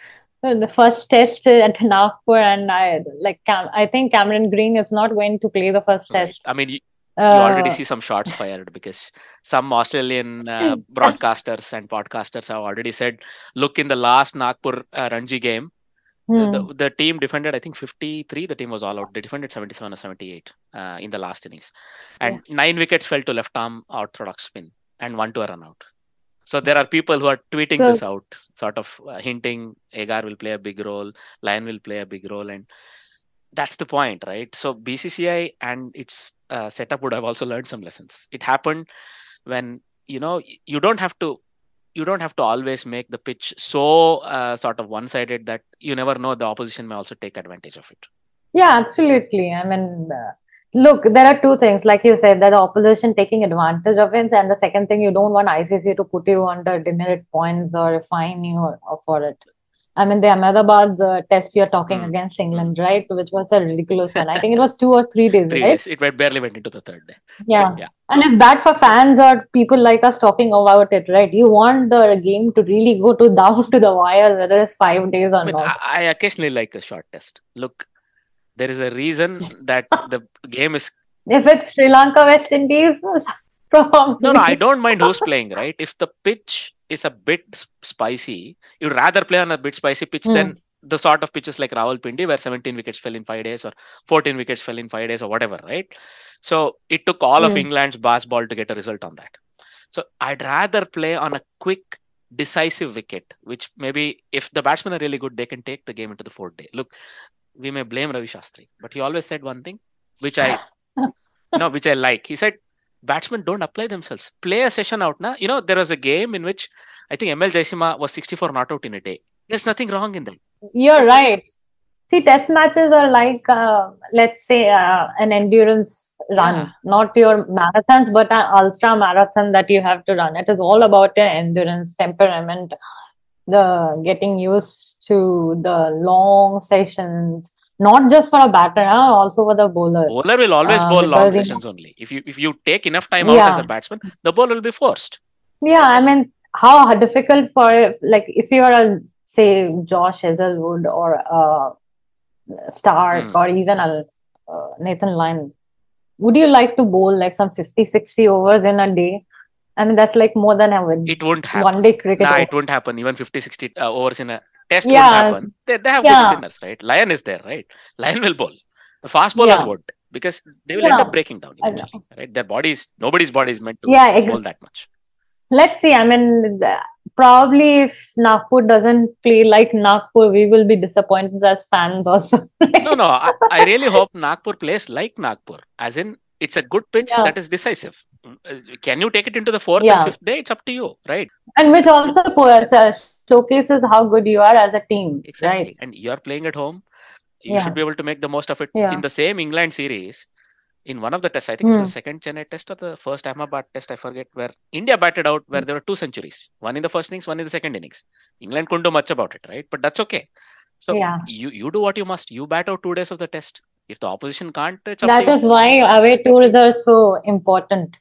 the first test at Nagpur, and I like Cam. I think Cameron Green is not going to play the first Right. test. i mean you, you already Uh, see some shots fired because some australian uh, broadcasters and podcasters have already said look in the last nagpur uh, ranji game the, hmm. the, the team defended i think 53 the team was all out. They defended 77 or 78 uh, in the last innings. And nine wickets fell to left arm orthodox spin and one to a run out. So there are people who are tweeting So- this out sort of uh, hinting agar will play a big role Lyon will play a big role and that's the point right? So bcci and its uh, setup would have also learned some lessons. It happened when you know you don't have to you don't have to always make the pitch so uh, sort of one sided that you never know the opposition may also take advantage of it Yeah, absolutely. I mean, uh, look, there are two things, like you said, that the opposition taking advantage of it, and the second thing, you don't want ICC to put you under demerit points or fine you or, for it. I mean, the Ahmedabad uh, test you're talking Mm, against England, right? Which was a ridiculous one. I think it was two or three days, three right? days it went, barely went into the third day Yeah. yeah And it's bad for fans or people like us talking about it, right? You want the game to really go to down to the wire, whether it's five days or I mean, not. I, I occasionally like a short test. Look, there is a reason that the game is. If it's Sri Lanka, West Indies, probably. No, no, I don't mind who's playing, right? If the pitch is a bit spicy, you'd rather play on a bit spicy pitch Hmm. than the sort of pitches like Rahul Rawalpindi, where 17 wickets fell in five days or 14 wickets fell in five days or whatever, right? So it took all of Hmm. England's Bazball to get a result on that. So I'd rather play on a quick, decisive wicket, which maybe if the batsmen are really good, they can take the game into the fourth day. Look, we may blame Ravi Shastri, but he always said one thing, which I, you know, which I like. He said, batsmen don't apply themselves. Play a session out now. You know, there was a game in which I think ML Jaisimha was 64 not out in a day. There's nothing wrong in that. You're right. See, test matches are like, uh, let's say, uh, an endurance run, Yeah. not your marathons, but an ultra marathon that you have to run. It is all about your endurance, temperament, the getting used to the long sessions, not just for a batter, huh, also for the bowler. Bowler will always Uh, bowl long sessions only. If you if you take enough time out as a batsman, the ball will be forced. Yeah, I mean, how difficult for like if you are a say Josh Hazlewood or uh, Stark Hmm. or even a uh, Nathan Lyon, would you like to bowl like some 50, 60 overs in a day? I mean, that's like more than a win- It won't happen. one day cricket. Nah, over. it won't happen. Even 50, 60 uh, overs in a test Yeah. won't happen. They, they have Yeah. good spinners, right? Lyon is there, right? Lyon will bowl. The fast bowlers Yeah. won't because they will end up breaking down eventually, right? Their bodies, nobody's body is meant to Yeah, ex- bowl that much. Let's see. I mean, probably if Nagpur doesn't play like Nagpur, we will be disappointed as fans also. No, no. I, I really hope Nagpur plays like Nagpur, as in it's a good pitch Yeah. that is decisive. Uh, Can you take it into the fourth Yeah. and fifth day? It's up to you, right? and which also uh, showcases how good you are as a team, Exactly. right? And you're playing at home. You Yeah. should be able to make the most of it. Yeah. In the same England series, in one of the tests, I think it was Hmm. the second Chennai test or the first Ahmedabad test, I forget, where India batted out where there were two centuries, one in the first innings, one in the second innings. England couldn't do much about it, right? But that's okay. So Yeah. you, you do what you must. You bat out two days of the test. If the opposition can't, it's up to That you. why away tours are so important.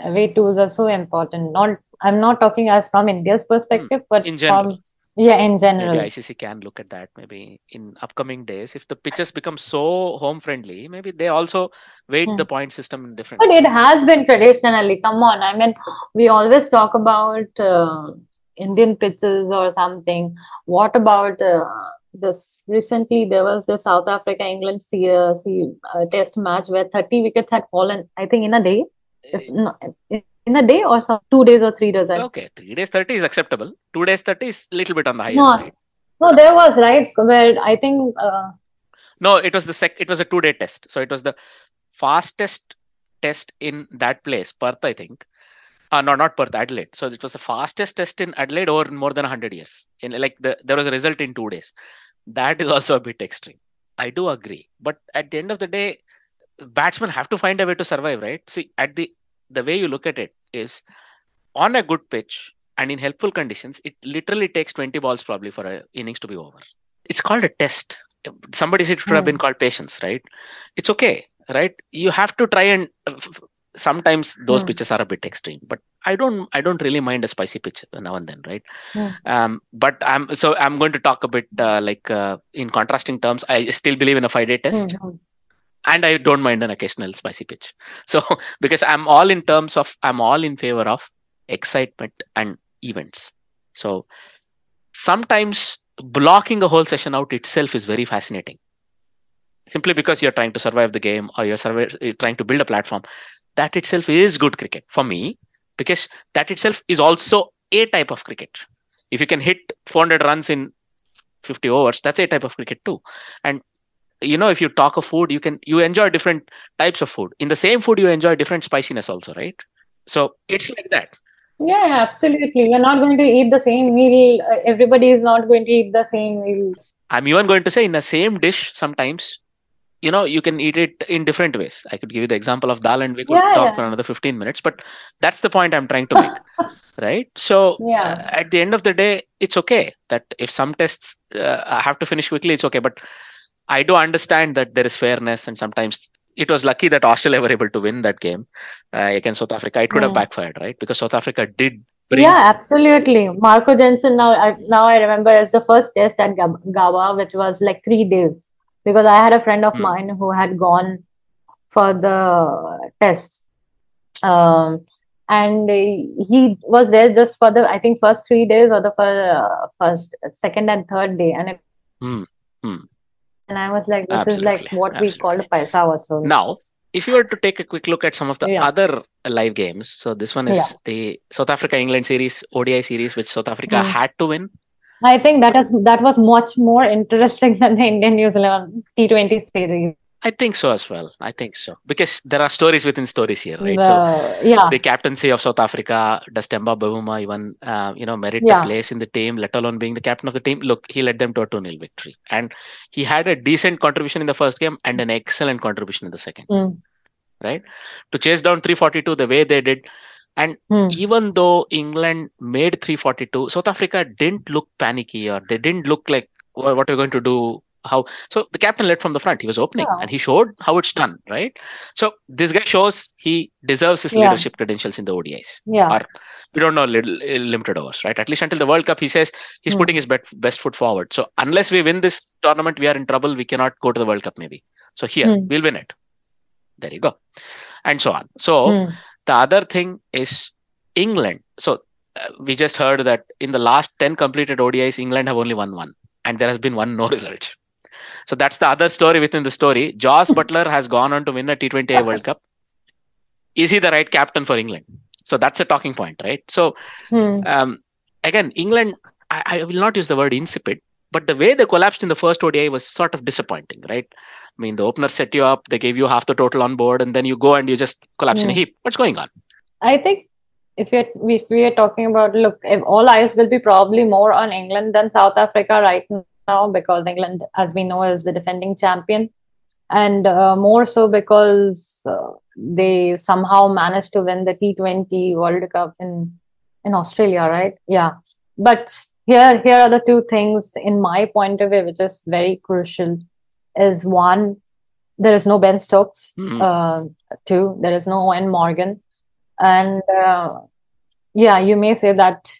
Away tours are so important. Not I'm not talking as from India's perspective, but Hmm. In general. from Yeah, in maybe general. ICC can look at that maybe in upcoming days. If the pitches become so home friendly, maybe they also weight Hmm. the point system in different. But it has been traditionally. Come on. I mean, we always talk about uh, Indian pitches or something. What about uh, this? Recently, there was the South Africa England C, uh, C, uh, test match where 30 wickets had fallen, I think, in a day. If, in a day or some two days or three days. I Okay, three days thirty is acceptable. Two days thirty is a little bit on the higher No. side. No, there was, right? Where I think, uh, No, it was the sec. It was a two-day test, so it was the fastest test in that place, Perth, I think. Uh, no, not Perth, Adelaide. So it was the fastest test in Adelaide over more than hundred years. In like the there was a result in two days. That is also a bit extreme. I do agree, but at the end of the day, batsmen have to find a way to survive, right? See, at the the way you look at it is on a good pitch and in helpful conditions, it literally takes 20 balls probably for an innings to be over. It's called a test. Somebody said it should have been called patience, right? It's okay, right? You have to try and sometimes those Hmm. pitches are a bit extreme, but I don't I don't really mind a spicy pitch now and then, right? Hmm. Um, but I'm so I'm going to talk a bit uh, like uh, in contrasting terms. I still believe in a five day test. And I don't mind an occasional spicy pitch. So because I'm all in terms of I'm all in favor of excitement and events. So sometimes blocking a whole session out itself is very fascinating. Simply because you're trying to survive the game or you're, survive, you're trying to build a platform, that itself is good cricket for me because that itself is also a type of cricket. If you can hit 400 runs in 50 overs, that's a type of cricket too. And you know if you talk of food you can you enjoy different types of food in the same food you enjoy different spiciness also right so it's like that Yeah, absolutely. You're not going to eat the same meal. Uh, everybody is not going to eat the same meals. i'm even going to say in the same dish sometimes you know you can eat it in different ways i could give you the example of dal and we could Yeah, talk yeah. for another 15 minutes but that's the point i'm trying to make right so Yeah. uh, at the end of the day it's okay that if some tests uh, have to finish quickly it's okay but i do understand that there is fairness and sometimes it was lucky that australia were able to win that game uh, against south africa it could have Hmm. backfired right because south africa did bring Yeah, absolutely. Marco Jansen. Now, I, now I remember it's the first test at Gabba, which was like three days, because I had a friend of Hmm. mine who had gone for the test, um, and he was there just for the I think first three days or the fir- uh, first, second, and third day, and it, Hmm. Hmm. And I was like, this is like Absolutely. what we called Absolutely. paisa vasool. now if you were to take a quick look at some of the Yeah. other live games so this one is Yeah. the south africa england series odi series which south africa Hmm. had to win I think that is that was much more interesting than the Indian New Zealand T20 series. I think so as well i think so because there are stories within stories here right so The- yeah, the captaincy of South Africa, does Temba Bavuma even uh, you know merit Yeah. the place in the team, let alone being the captain of the team? Look, he led them to a 2 0 victory. And he had a decent contribution in the first game and an excellent contribution in the second, Mm. right? To chase down 342 the way they did. And Hmm. even though England made 342, South Africa didn't look panicky or they didn't look like "Wha- what are we going to do? How so the captain led from the front. He was opening Yeah. and he showed how it's done, right? So this guy shows he deserves his Yeah. leadership credentials in the ODIs. yeah, Or we don't know little, uh, limited overs, right? At least until the World Cup, he says he's Hmm. putting his bet, best foot forward. So unless we win this tournament, we are in trouble. We cannot go to the World Cup, maybe. So here Hmm. we'll win it. There you go, and so on. So Hmm. the other thing is England. So uh, we just heard that in the last 10 completed ODIs, England have only won one, and there has been one no result. So that's the other story within the story. Jos Buttler has gone on to win a T20I World Cup. Is he the right captain for England? So that's a talking point, right? So Hmm. um, again, England, I, I will not use the word insipid, but the way they collapsed in the first ODI was sort of disappointing, right? I mean, the opener set you up, they gave you half the total on board, and then you go and you just collapse in a heap. What's going on? I think if you're if we are talking about look, if all eyes will be probably more on England than South Africa right now because England, as we know, is the defending champion, and uh, more so because uh, they somehow managed to win the T20 World Cup in in Australia, right? Yeah, but here here are the two things in my point of view, which is very crucial. Is one, there is no Ben Stokes. Mhm. Uh, two, there is no Eoin Morgan and uh, yeah you may say that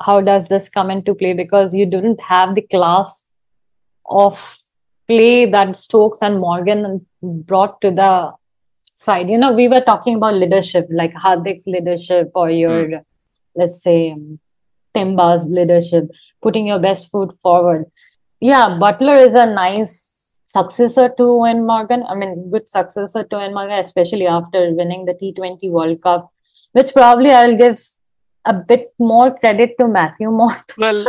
how does this come into play because you didn't have the class of play that Stokes and Morgan brought to the side. You know, we were talking about leadership, like Hardik's leadership or your, mm. let's say, um, Temba's leadership, putting your best foot forward. Yeah, Buttler is a nice successor to Eoin Morgan. I mean, good successor to Eoin Morgan, especially after winning the T20 World Cup, which probably I'll give a bit more credit to Matthew Mott. Well,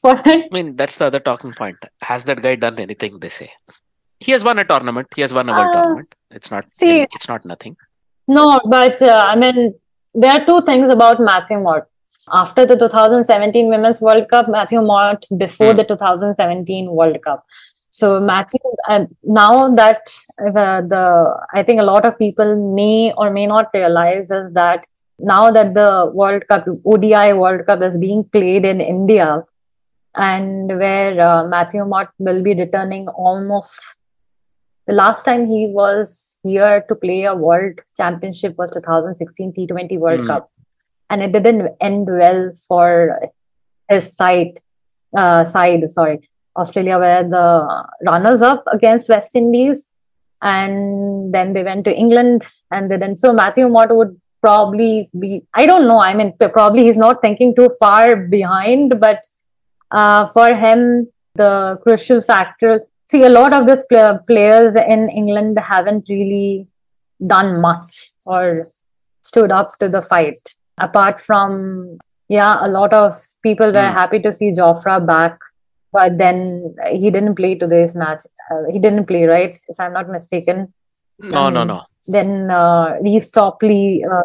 for it. I mean, that's the other talking point. Has that guy done anything? They say he has won a tournament. He has won a world uh, tournament. It's not. See, it's not nothing. No, but uh, I mean, there are two things about Matthew Mott. After the 2017 Women's World Cup, Matthew Mott before mm. the 2017 World Cup. So Matthew, uh, now that uh, the I think a lot of people may or may not realize is that now that the World Cup, ODI World Cup is being played in India, and where uh, Matthew Mott will be returning almost the last time he was here to play a World Championship was 2016 T20 World mm. Cup, and it didn't end well for his side. Uh, side, sorry, Australia were the runners-up against West Indies, and then they went to England, and then so Matthew Mott would probably be i don't know i mean probably he's not thinking too far behind but uh, for him the crucial factor see a lot of these play- players in england haven't really done much or stood up to the fight apart from yeah a lot of people were mm. happy to see jofra back but then he didn't play today's match uh, he didn't play right if i'm not mistaken no um, no no then uh, Reece Topley. Uh,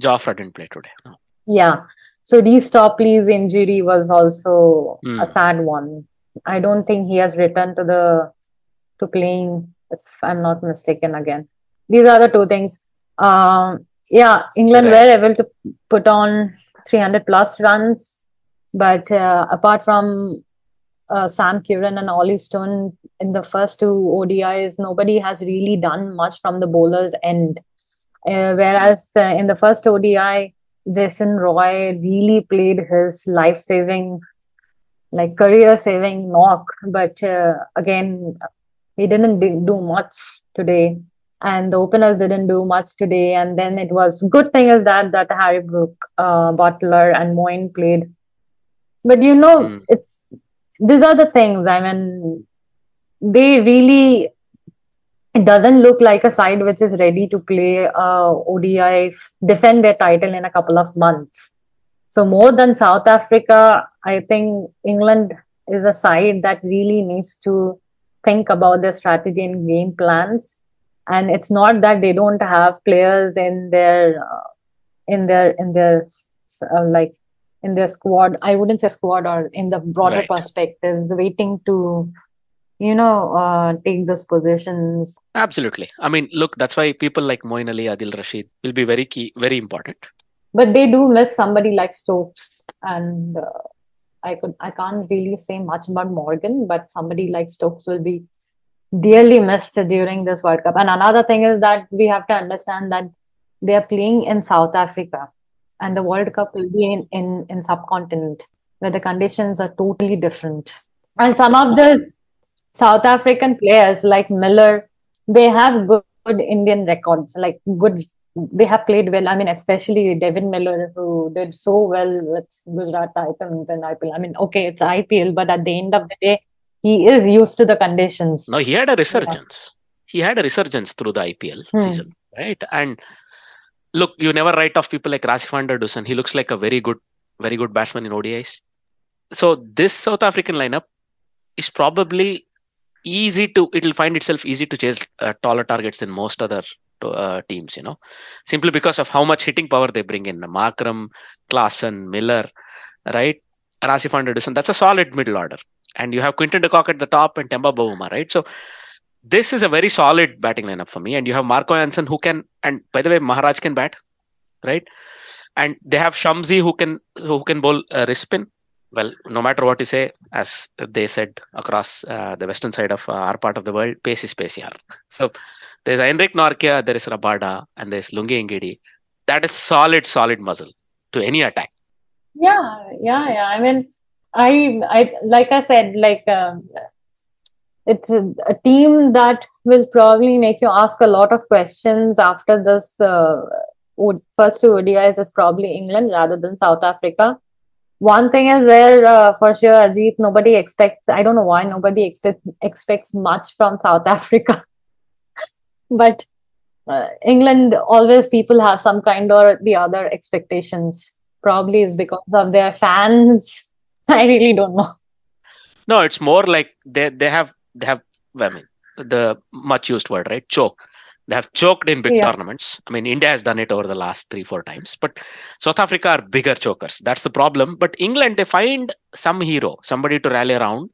Jofra didn't play today. No. Yeah. So Reece Topley's injury was also mm. a sad one. I don't think he has returned to the to playing, if I'm not mistaken. Again, these are the two things. Um, yeah, England right. were able to put on 300 plus runs, but uh, apart from uh, Sam Curran and Ollie Stone in the first two ODIs, nobody has really done much from the bowlers' end. Uh, whereas uh, in the first ODI, Jason Roy really played his life saving, like career saving knock. But uh, again, he didn't do much today. And the openers didn't do much today. And then it was good thing is that that Harry Brook, uh, Buttler, and Moeen played. But you know, mm. it's these are the things. I mean, they really it doesn't look like a side which is ready to play uh, ODI, defend their title in a couple of months. So more than South Africa, I think England is a side that really needs to think about their strategy and game plans. And it's not that they don't have players in their uh, in their in their uh, like in their squad. I wouldn't say squad or in the broader right. perspectives, waiting to you know, uh, take those positions. Absolutely. I mean, look, that's why people like Moeen Ali, Adil Rashid will be very key, very important. But they do miss somebody like Stokes, and uh, I could, I can't really say much about Morgan, but somebody like Stokes will be dearly missed during this World Cup. And another thing is that we have to understand that they are playing in South Africa, and the World Cup will be in in, in subcontinent where the conditions are totally different. And some of this South African players like Miller, they have good, good Indian records, like good. They have played well. I mean, especially David Miller, who did so well with Gujarat Titans and IPL. I mean, okay, it's IPL, but at the end of the day, he is used to the conditions. No, he had a resurgence. Yeah. He had a resurgence through the IPL hmm. season, right? And look, you never write off people like Rassie van der Dussen. He looks like a very good, very good batsman in ODIs. So this South African lineup is probably easy to it'll find itself easy to chase uh, taller targets than most other uh, teams you know. Simply because of how much hitting power they bring in Markram, Klaasen, Miller right? Rassie van that's a solid middle order. And you have Quinton de Kock at the top and Temba Bavuma right? So this is a very solid batting lineup for me. And you have Marco Jansen who can and by the way Maharaj can bat right? And they have Shamsi who can who can bowl uh, wrist spin well, no matter what you say, as they said across uh, the western side of uh, our part of the world, pace is pace here. So there's Heinrich Nortje, there is Rabada, and there's Lungi Ngidi. That is solid, solid muzzle to any attack. Yeah, yeah, yeah. I mean, I, I, like I said, like um, it's a, a team that will probably make you ask a lot of questions after this uh, first two ODIs is probably England rather than South Africa. One thing is there uh, for sure, Ajit. Nobody expects. I don't know why nobody expect, expects much from South Africa, but uh, England always people have some kind or the other expectations. Probably is because of their fans. I really don't know. No, it's more like they they have they have I mean the much used word, right? Choke. They have choked in big Yeah. tournaments. I mean, India has done it over the last three, four times, but South Africa are bigger chokers. That's the problem. But England, they find some hero, somebody to rally around,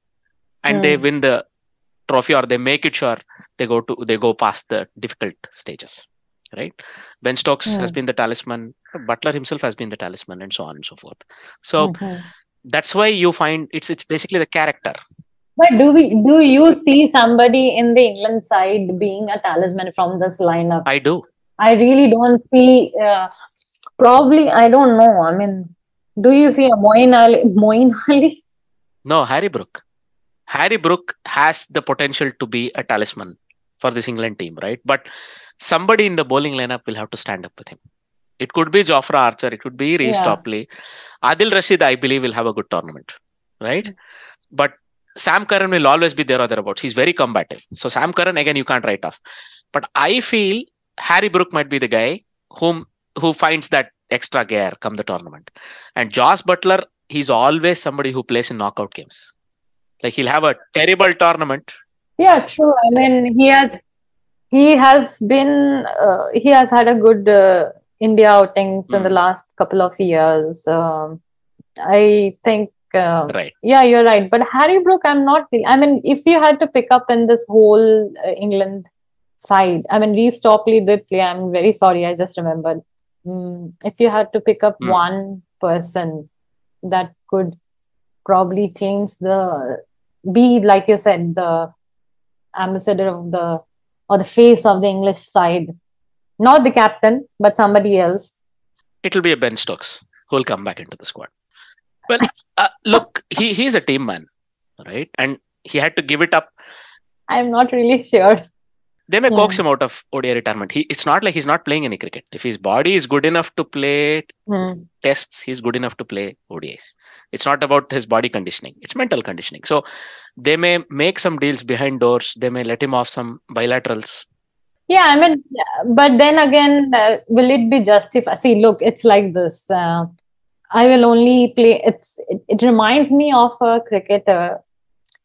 and they Hmm. win the trophy, or they make it sure they go to they go past the difficult stages. Right? Ben Stokes has Hmm. been the talisman. Buttler himself has been the talisman, and so on and so forth. So Mhm. that's why you find it's it's basically the character. But do we do you see somebody in the England side being a talisman from this lineup? I do. I really don't see. Uh, probably, I don't know. I mean, do you see a Moeen Ali? Moeen Ali? No, Harry Brook. Harry Brook has the potential to be a talisman for this England team, right? But somebody in the bowling lineup will have to stand up with him. It could be Jofra Archer, it could be Reece Yeah. Topley. Adil Rashid, I believe, will have a good tournament, right? But Sam Curran will always be there or thereabouts. He's very combative. So Sam Curran, again, you can't write off. But I feel Harry Brook might be the guy whom who finds that extra gear come the tournament. And Josh Buttler, he's always somebody who plays in knockout games. Like he'll have a terrible tournament. Yeah, true. I mean, he has he has been uh, he has had a good uh, India outings in the Mm. last couple of years. Um, I think. Uh, Right. Yeah, you're right. But Harry Brook, I'm not. I mean, if you had to pick up in this whole uh, England side, I mean, Reece Topley did play. I'm very sorry, I just remembered. Mm, if you had to pick up Mm. one person that could probably change the, be like you said, the ambassador of the or the face of the English side, not the captain, but somebody else. It'll be a Ben Stokes who'll come back into the squad. Well, uh, look, he he's a team man, right? And he had to give it up. I'm not really sure. They may coax Hmm. him out of ODI retirement. He it's not like he's not playing any cricket. If his body is good enough to play Hmm. tests, he's good enough to play ODIs. It's not about his body conditioning, it's mental conditioning. So they may make some deals behind doors, they may let him off some bilaterals. Yeah, I mean, but then again, uh, will it be justified? See, look, it's like this. Uh, I will only play. It's it, it reminds me of a cricketer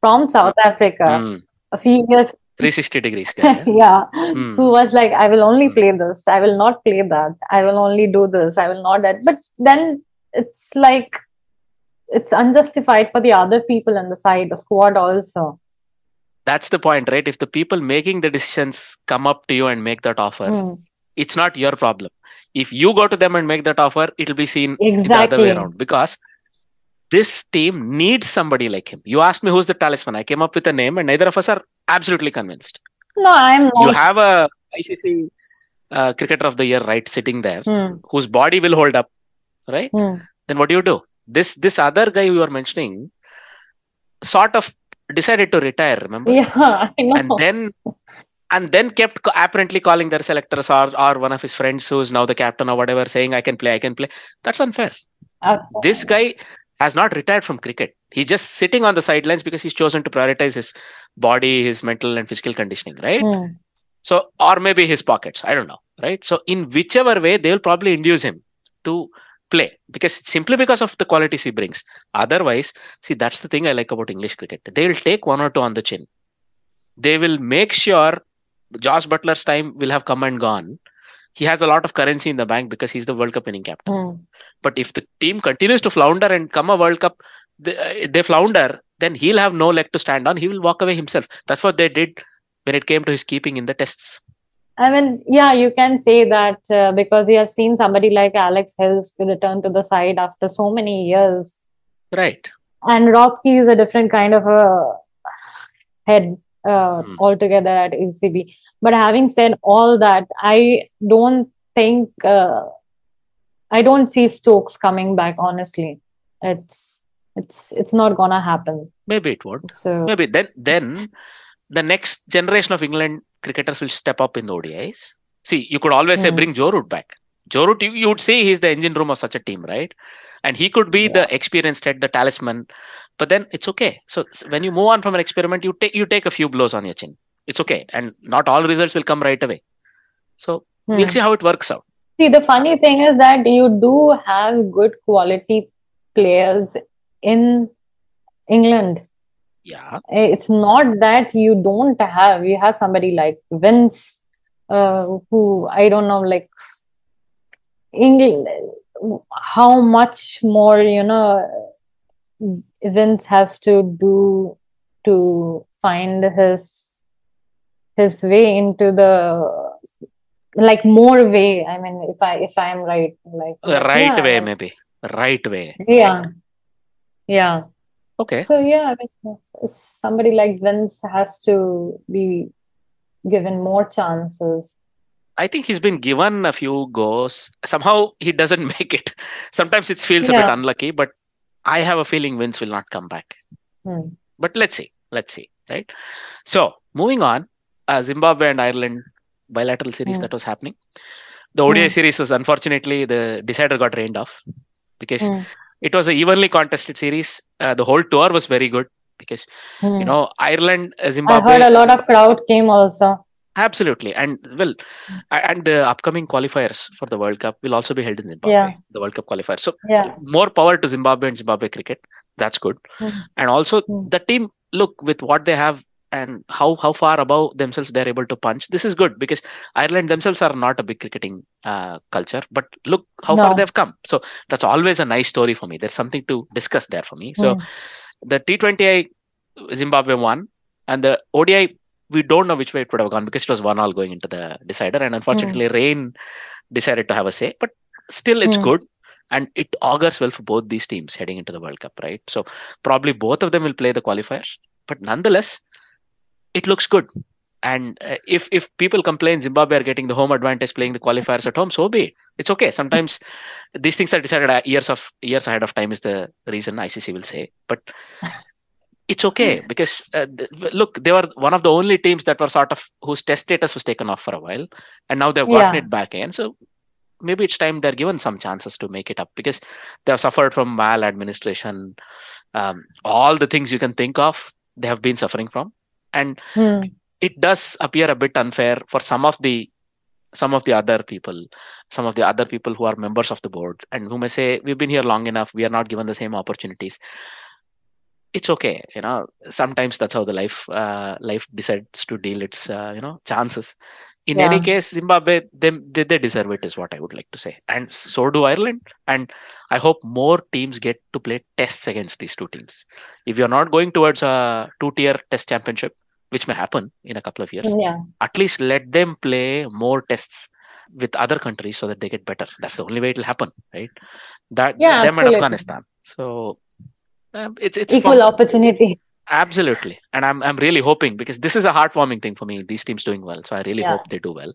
from South Africa Hmm. a few years. 360 degrees. guy, yeah? Hmm. who was like, I will only Hmm. play this. I will not play that. I will only do this. I will not that. But then it's like it's unjustified for the other people in the side, the squad also. That's the point, right? If the people making the decisions come up to you and make that offer, Hmm. It's not your problem. If you go to them and make that offer, it'll be seen the other way around because this team needs somebody like him. You asked me who's the talisman. I came up with a name, and neither of us are absolutely convinced. No, I'm not. You have a ICC uh, Cricketer of the Year right sitting there, Hmm. whose body will hold up, right? Hmm. Then what do you do? This this other guy you are mentioning sort of decided to retire. Remember? Yeah, I know. and then and then kept apparently calling their selectors or or one of his friends who's now the captain or whatever saying i can play i can play. That's unfair. Uh, this guy has not retired from cricket. He's just sitting on the sidelines because he's chosen to prioritize his body his mental and physical conditioning right? Hmm. so or maybe his pockets i don't know right? So in whichever way they will probably induce him to play because simply because of the qualities he brings. Otherwise see that's the thing i like about english cricket. They will take one or two on the chin. They will make sure josh Buttler's time will have come and gone. He has a lot of currency in the bank because he's the world cup winning captain. Hmm. but if the team continues to flounder and come a world cup they, they flounder then he'll have no leg to stand on. He will walk away himself. That's what they did when it came to his keeping in the tests. I mean, yeah, you can say that uh, because you have seen somebody like Alex Hales return to the side after so many years. right. And Rob Key is a different kind of a head uh, Hmm. altogether at ECB. But having said all that, I don't think, uh, I don't see Stokes coming back, honestly. it's it's it's not gonna happen. Maybe it won't. So Maybe then then the next generation of England cricketers will step up in the ODIs. See, you could always say Hmm. bring Joe Root back. Joe Root, you, you would say he's the engine room of such a team, right? And he could be the experienced head, the talisman. But then it's okay. So when you move on from an experiment, you take you take a few blows on your chin. It's okay, and not all results will come right away. So we'll hmm. see how it works out. See, the funny thing is that you do have good quality players in England. Yeah, It's not that you don't have. You have somebody like Vince, uh, who I don't know, like England, how much more, you know, Vince has to do to find his his way into the like more way. I mean, if I if I am right, like the right yeah, way, maybe right way. yeah, yeah. Okay. So yeah, somebody like Vince has to be given more chances. I think he's been given a few goes. Somehow he doesn't make it. Sometimes it feels a bit unlucky, but I have a feeling Vince will not come back. Hmm. But let's see. Let's see. Right. So moving on, uh, Zimbabwe and Ireland bilateral series Hmm. that was happening. The ODI Hmm. series was unfortunately the decider got rained off because Hmm. it was a evenly contested series. Uh, the whole tour was very good because Hmm. you know Ireland, uh, I heard a lot of crowd came also. Absolutely, and well, and the upcoming qualifiers for the World Cup will also be held in Zimbabwe. Yeah. The World Cup qualifiers. So Yeah. more power to Zimbabwe and Zimbabwe cricket. That's good. Mhm. And also Mhm. the team look with what they have and how how far above themselves they're able to punch. This is good because Ireland themselves are not a big cricketing uh, culture, but look how far they've come. So that's always a nice story for me. There's something to discuss there for me. So Hmm. the T20I Zimbabwe won, and the ODI we don't know which way it would have gone because it was one all going into the decider, and unfortunately rain decided to have a say. But still, it's Hmm. good, and it augurs well for both these teams heading into the World Cup, right? So probably both of them will play the qualifiers, but nonetheless, it looks good. And uh, if if people complain Zimbabwe are getting the home advantage playing the qualifiers at home, so be it. It's okay. Sometimes these things are decided years of years ahead of time is the reason ICC will say. But it's okay because uh, th- look, they were one of the only teams that were sort of whose test status was taken off for a while, and now they've gotten Yeah. it back in. So maybe it's time they're given some chances to make it up because they have suffered from maladministration, um, all the things you can think of. They have been suffering from, and Hmm. it does appear a bit unfair for some of the some of the other people some of the other people who are members of the board and who may say we've been here long enough we are not given the same opportunities it's okay you know sometimes that's how the life uh, life decides to deal. Its uh, you know chances. In any case zimbabwe they, they they deserve it is what i would like to say. And so do ireland. And i hope more teams get to play tests against these two teams. If you're not going towards a two tier test championship which may happen in a couple of years Yeah. at least let them play more tests with other countries so that they get better. That's the only way it'll happen right? That Yeah, them and afghanistan. So um, it's it's Equal fun. opportunity. absolutely and i'm i'm really hoping because this is a heartwarming thing for me these teams doing well so i really Yeah. hope they do well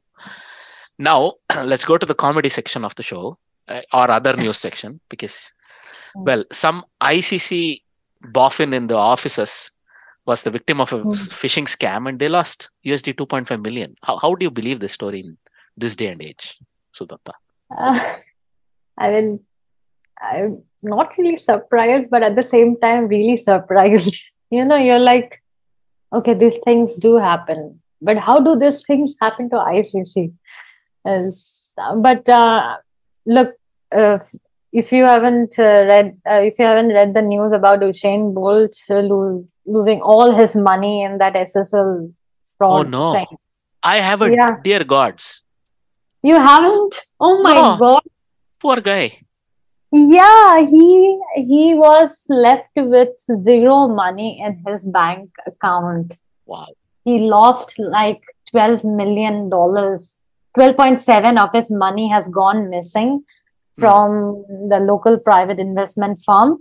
now let's go to the comedy section of the show uh, or other news section because Mm. well some icc boffin in the offices was the victim of a Mm. phishing scam and they lost usd 2.5 million how, how do you believe this story in this day and age sudatta Uh, I mean, I'm not really surprised, but at the same time, really surprised. You know, you're like, okay, these things do happen, but how do these things happen to ICC? But uh, look, uh, if you haven't uh, read, uh, if you haven't read the news about Usain Bolt uh, lo- losing all his money in that SSL fraud Oh, no. thing, i have a Yeah. dear gods you haven't? Oh my No. God. poor guy Yeah, he he was left with zero money in his bank account. wow He lost like 12 million dollars. 12.7 of his money has gone missing from the local private investment firm.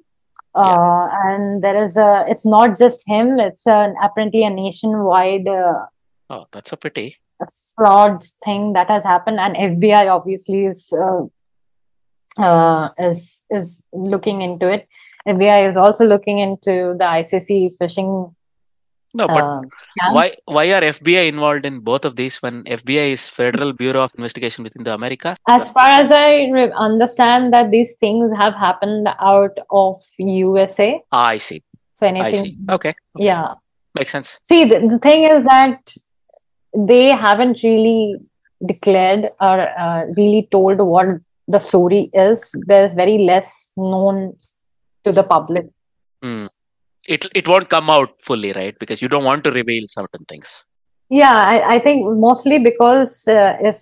Uh, and there is a, it's not just him, it's an apparently a nationwide uh, oh that's a pity fraud thing that has happened, and FBI obviously is uh, uh, is is looking into it. FBI is also looking into the ICC phishing No, but uh, why why are FBI involved in both of these when FBI is Federal Bureau of Investigation within the Americas? As far as I re- understand, that these things have happened out of USA. Ah, I see. So anything, see. Okay, yeah. makes sense. See, the, the thing is that they haven't really declared or uh, really told what the story is. There's very less known to the public. Hmm. It it won't come out fully, right? Because you don't want to reveal certain things. Yeah, I, I think mostly because uh, if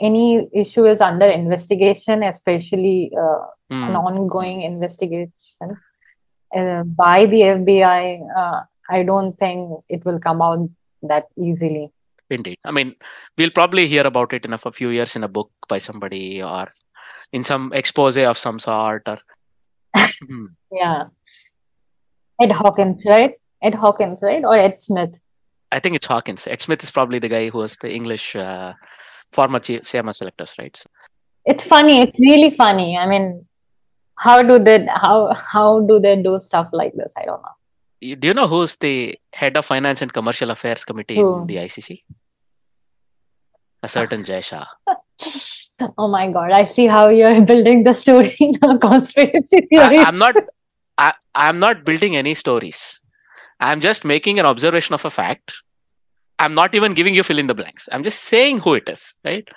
any issue is under investigation, especially uh, an Hmm. ongoing investigation uh, by the FBI, uh, I don't think it will come out that easily. Indeed. I mean, we'll probably hear about it in a few years in a book by somebody or in some expose of some sort. Or Hmm. Yeah. Ed Hawkins, right? Ed Hawkins, right? Or Ed Smith. I think it's Hawkins. Ed Smith is probably the guy who was the English uh, former CMA selectors, right? So, It's funny. It's really funny. I mean, how do they how how do they do stuff like this? I don't know. you- do you know who's the head of finance and commercial affairs committee Who? in the ICC? A certain Jay Shah. Oh my god! I see how you're building the story now. Conspiracy I, theories. I'm not. I, I'm not building any stories. I'm just making an observation of a fact. I'm not even giving you fill in the blanks. I'm just saying who it is, right?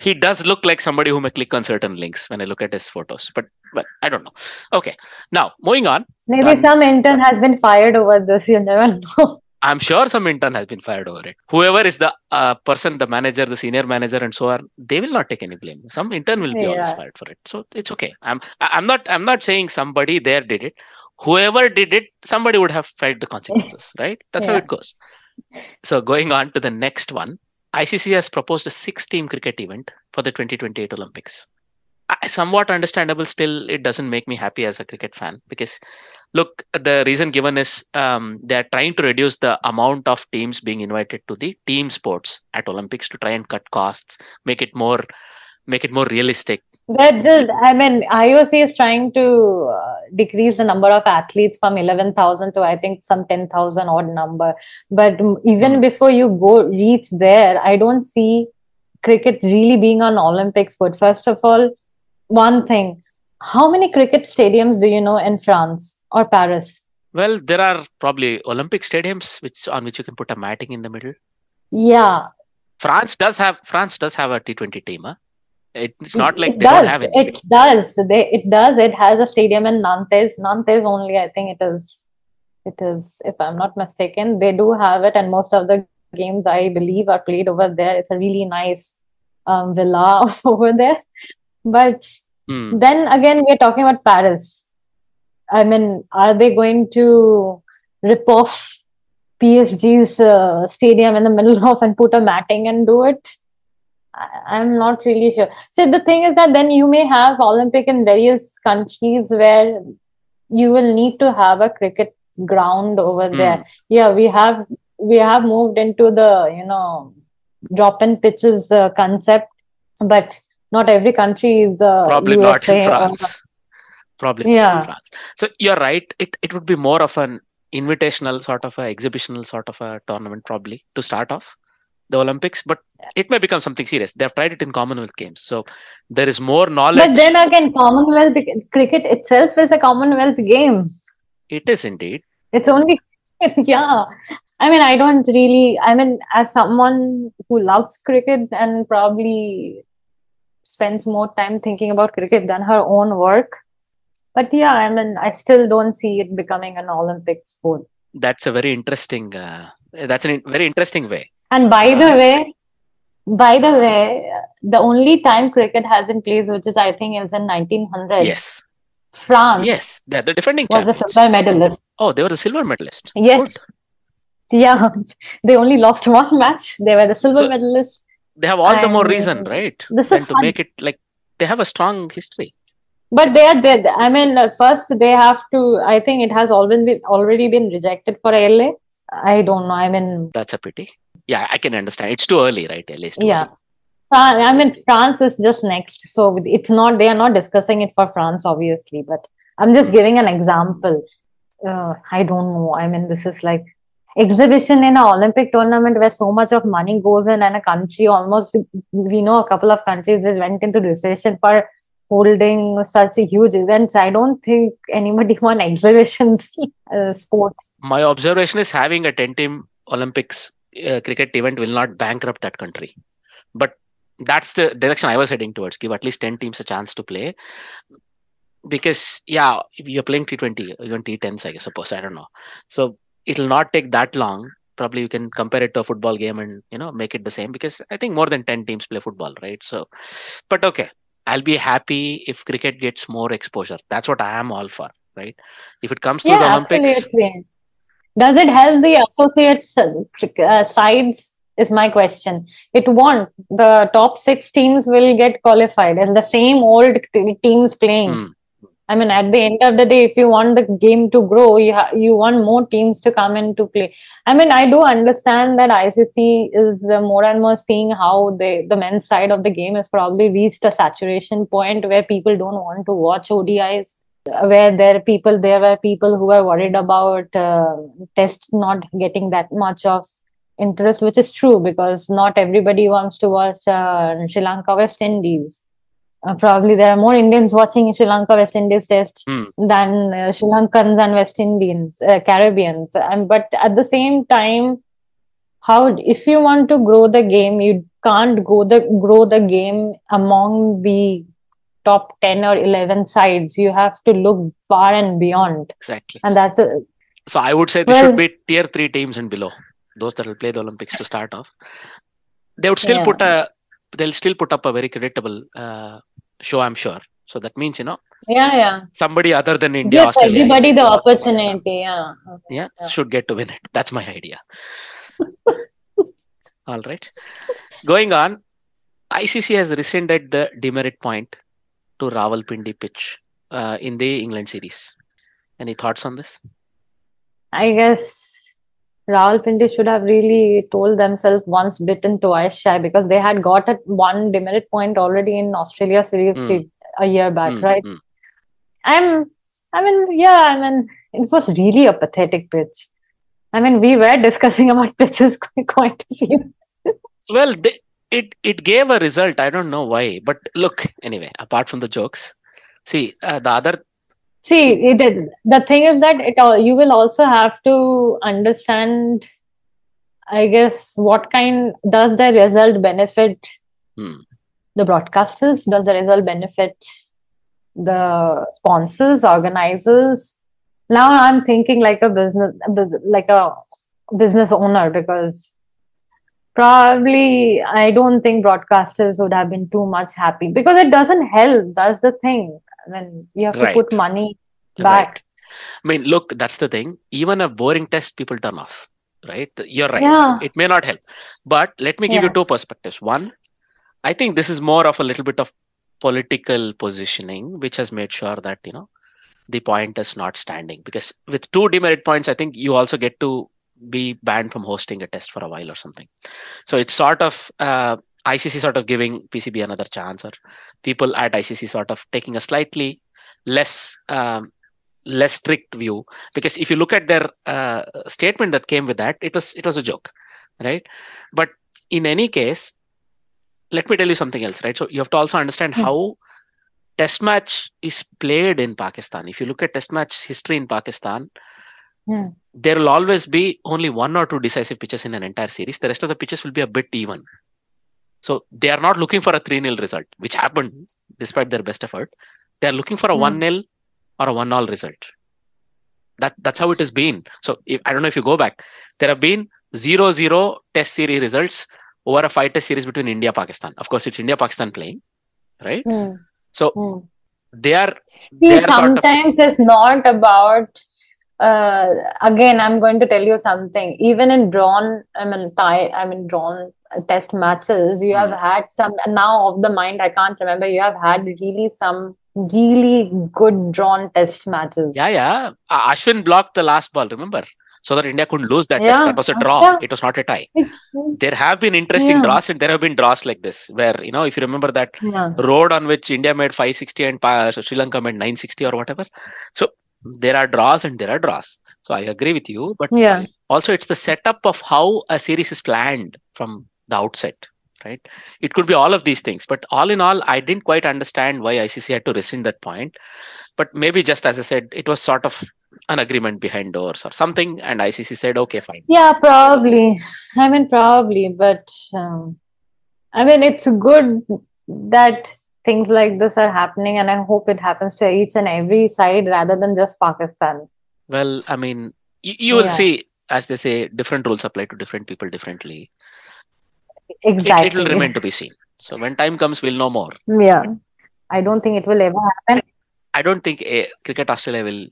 He does look like somebody who may click on certain links when I look at his photos, but but I don't know. Okay, now moving on. Maybe done. some intern has been fired over this. You never know. I'm sure some intern has been fired over it. Whoever is the uh, person, the manager, the senior manager, and so on, they will not take any blame. Some intern will be always Yeah. fired for it. So it's okay. I'm I'm not I'm not saying somebody there did it. Whoever did it, somebody would have felt the consequences, right? That's how it goes. So going on to the next one, ICC has proposed a six-team cricket event for the 2028 Olympics. Somewhat understandable. Still, it doesn't make me happy as a cricket fan because look the reason given is um, they're trying to reduce the amount of teams being invited to the team sports at olympics to try and cut costs make it more make it more realistic That just, I mean, IOC is trying to uh, decrease the number of athletes from 11,000 to I think some 10,000 odd number. But even Hmm. before you go reach there, I don't see cricket really being on Olympics. But first of all, one thing, how many cricket stadiums do you know in France or Paris? well there are probably olympic stadiums which on which you can put a matting in the middle Yeah, france does have france does have a t20 team huh? it's not like it they does. don't have any It does. They, it does. It has a stadium in Nantes. Nantes only, I think it is. It is, if I'm not mistaken, they do have it, and most of the games I believe are played over there. It's a really nice um, villa over there. But Hmm. then again, we're talking about Paris. I mean, are they going to rip off PSG's uh, stadium in the middle of and put a matting and do it? I- I'm not really sure. So the thing is that then you may have Olympic in various countries where you will need to have a cricket ground over Hmm. there. Yeah, we have we have moved into the you know drop-in pitches uh, concept, but not every country is uh, probably not in USA france. Probably not in Yeah. france. So you're right. It, it would be more of an invitational sort of a exhibitional sort of a tournament probably to start off the olympics but it may become something serious. They've tried it in commonwealth games. So there is more knowledge. But then again, Commonwealth cricket itself is a Commonwealth game. it is indeed. It's only, yeah. I mean, I don't really, I mean, as someone who loves cricket and probably spends more time thinking about cricket than her own work. But yeah, I mean, I still don't see it becoming an Olympic sport. that's a very interesting uh, that's a in- very interesting way And by the Uh, way, by the way, the only time cricket has been played, which is I think is in 1900, yes France yes they're the defending was a silver medalist. oh they were the silver medalist Yes. Yeah, they only lost one match. They were the silver So- medalist. They have all the more reason right this is to make it like they have a strong history But they are dead. I mean, uh, first they have to. I think it has already been already been rejected for LA. I don't know. I mean, that's a pity yeah i can understand it's too early right at least yeah. Fran- I mean, France is just next, so it's not. They are not discussing it for France, obviously. But I'm just giving an example. Uh, I don't know. I mean, this is like exhibition in an Olympic tournament where so much of money goes in, and a country almost we know a couple of countries that went into recession for holding such a huge events. I don't think anybody won exhibitions uh, sports. My observation is having a 10 team Olympics uh, cricket event will not bankrupt that country. But that's the direction I was heading towards. Give at least 10 teams a chance to play. Because, yeah, you're playing T20, even T10s, I suppose. I don't know. So it'll not take that long. Probably you can compare it to a football game and, you know, make it the same because I think more than 10 teams play football, right? So, but okay, I'll be happy if cricket gets more exposure. That's what I am all for, right? If it comes to yeah, the Olympics, absolutely. Does it help the associate uh, sides? Is my question. It won't. The top six teams will get qualified as the same old teams playing. Hmm. I mean, at the end of the day, if you want the game to grow, you ha- you want more teams to come into play. I mean, I do understand that ICC is uh, more and more seeing how they, the men's side of the game has probably reached a saturation point where people don't want to watch ODIs. Where there people, there were people who were worried about uh, not getting that much of interest, which is true because not everybody wants to watch uh, Sri Lanka West Indies. Uh, probably there are more Indians watching Sri Lanka West Indies test Hmm. than uh, Sri Lankans and West Indians, uh, Caribbeans. Um, but at the same time, how if you want to grow the game, you can't go the grow the game among the top ten or eleven sides. You have to look far and beyond, exactly. and that's the So I would say there should be tier three teams and below, those that will play the Olympics to start off. They would still Yeah. put a, they'll still put up a very creditable uh, show, I'm sure. So that means you know yeah, yeah. somebody other than India, Give Australia, everybody the opportunity. Yeah. yeah, Yeah. should get to win it. That's my idea. All right. Going on, ICC has rescinded the demerit point to Rawalpindi pitch uh, in the England series. Any thoughts on this? I guess Rawalpindi should have really told themselves once bitten, twice shy because they had got a one demerit point already in Australia series pre- a year back, Mm, right? mm. I'm, I mean, yeah, I mean, it was really a pathetic pitch. I mean, we were discussing about pitches quite, quite a few. Well, they, it it gave a result. I don't know why, but look. Anyway, apart from the jokes, see uh, the other. See, it the thing is that it all you will also have to understand, I guess, what kind does the result benefit Hmm. the broadcasters? Does the result benefit the sponsors, organizers? Now I'm thinking like a business, like a business owner because probably I don't think broadcasters would have been too much happy because it doesn't help. That's the thing. I mean, you have to put money back. Right. I mean, look, that's the thing. Even a boring test, people turn off. Right? You're right. Yeah. It may not help, but let me give you two perspectives. One, I think this is more of a little bit of political positioning, which has made sure that you know the point is not standing. Because with two demerit points, I think you also get to be banned from hosting a test for a while or something. So it's sort of uh, ICC sort of giving PCB another chance, or people at ICC sort of taking a slightly less um, less strict view. Because if you look at their uh, statement that came with that, it was it was a joke, right? But in any case, let me tell you something else, right? So you have to also understand Hmm. how test match is played in Pakistan. If you look at test match history in Pakistan, Hmm. there will always be only one or two decisive pitches in an entire series. The rest of the pitches will be a bit even. So they are not looking for a 3 0 result, which happened despite their best effort. They are looking for a Hmm. 1 0 or a 1 all result. That, that's how it has been. So if, I don't know if you go back, there have been 0 0 test series results over a five test series between India Pakistan. Of course, it's India Pakistan playing, right? Hmm. So Hmm. they are See, they are sort of sometimes it's not about. Uh, again, I'm going to tell you something. Even in drawn, I mean, tie, I mean, drawn test matches, you have Hmm. had some. Now, of the mind, I can't remember. You have had really some really good drawn test matches. Yeah, yeah. Ashwin blocked the last ball, remember? so that India couldn't lose that Yeah. test. That was a draw. Yeah. It was not a tie. There have been interesting Yeah. draws, and there have been draws like this, where you know, if you remember that road on which India made 560 and Sri Lanka made 960 or whatever. So there are draws and there are draws. So I agree with you, but Yeah. also it's the setup of how a series is planned from the outset right it could be all of these things but all in all i didn't quite understand why icc had to rescind that point but maybe just as i said it was sort of an agreement behind doors or something and icc said okay fine Yeah, probably. I mean, probably, but um, I mean, it's good that things like this are happening, and I hope it happens to each and every side rather than just Pakistan. well i mean you, you will Yeah. see as they say different rules apply to different people differently it, Exactly. it will remain to be seen so when time comes we'll know more Yeah. I don't think it will ever happen. i don't think a cricket australia will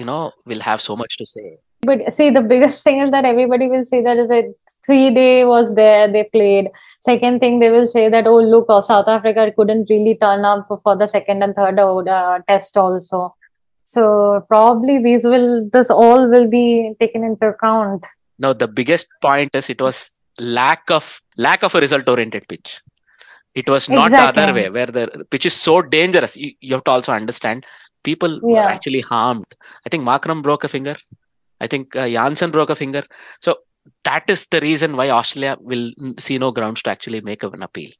you know will have so much to say But see, the biggest thing is that everybody will say that is a three day was there, they played. Second thing, they will say that, oh, look, uh, South Africa couldn't really turn up for the second and third uh, test also. So probably these will, this all will be taken into account. Now the biggest point is it was lack of lack of a result oriented pitch. It was not the other way where the pitch is so dangerous. You, you have to also understand people were actually harmed. I think Markram broke a finger. I think uh, Jansen broke a finger. So that is the reason why Australia will see no grounds to actually make an appeal,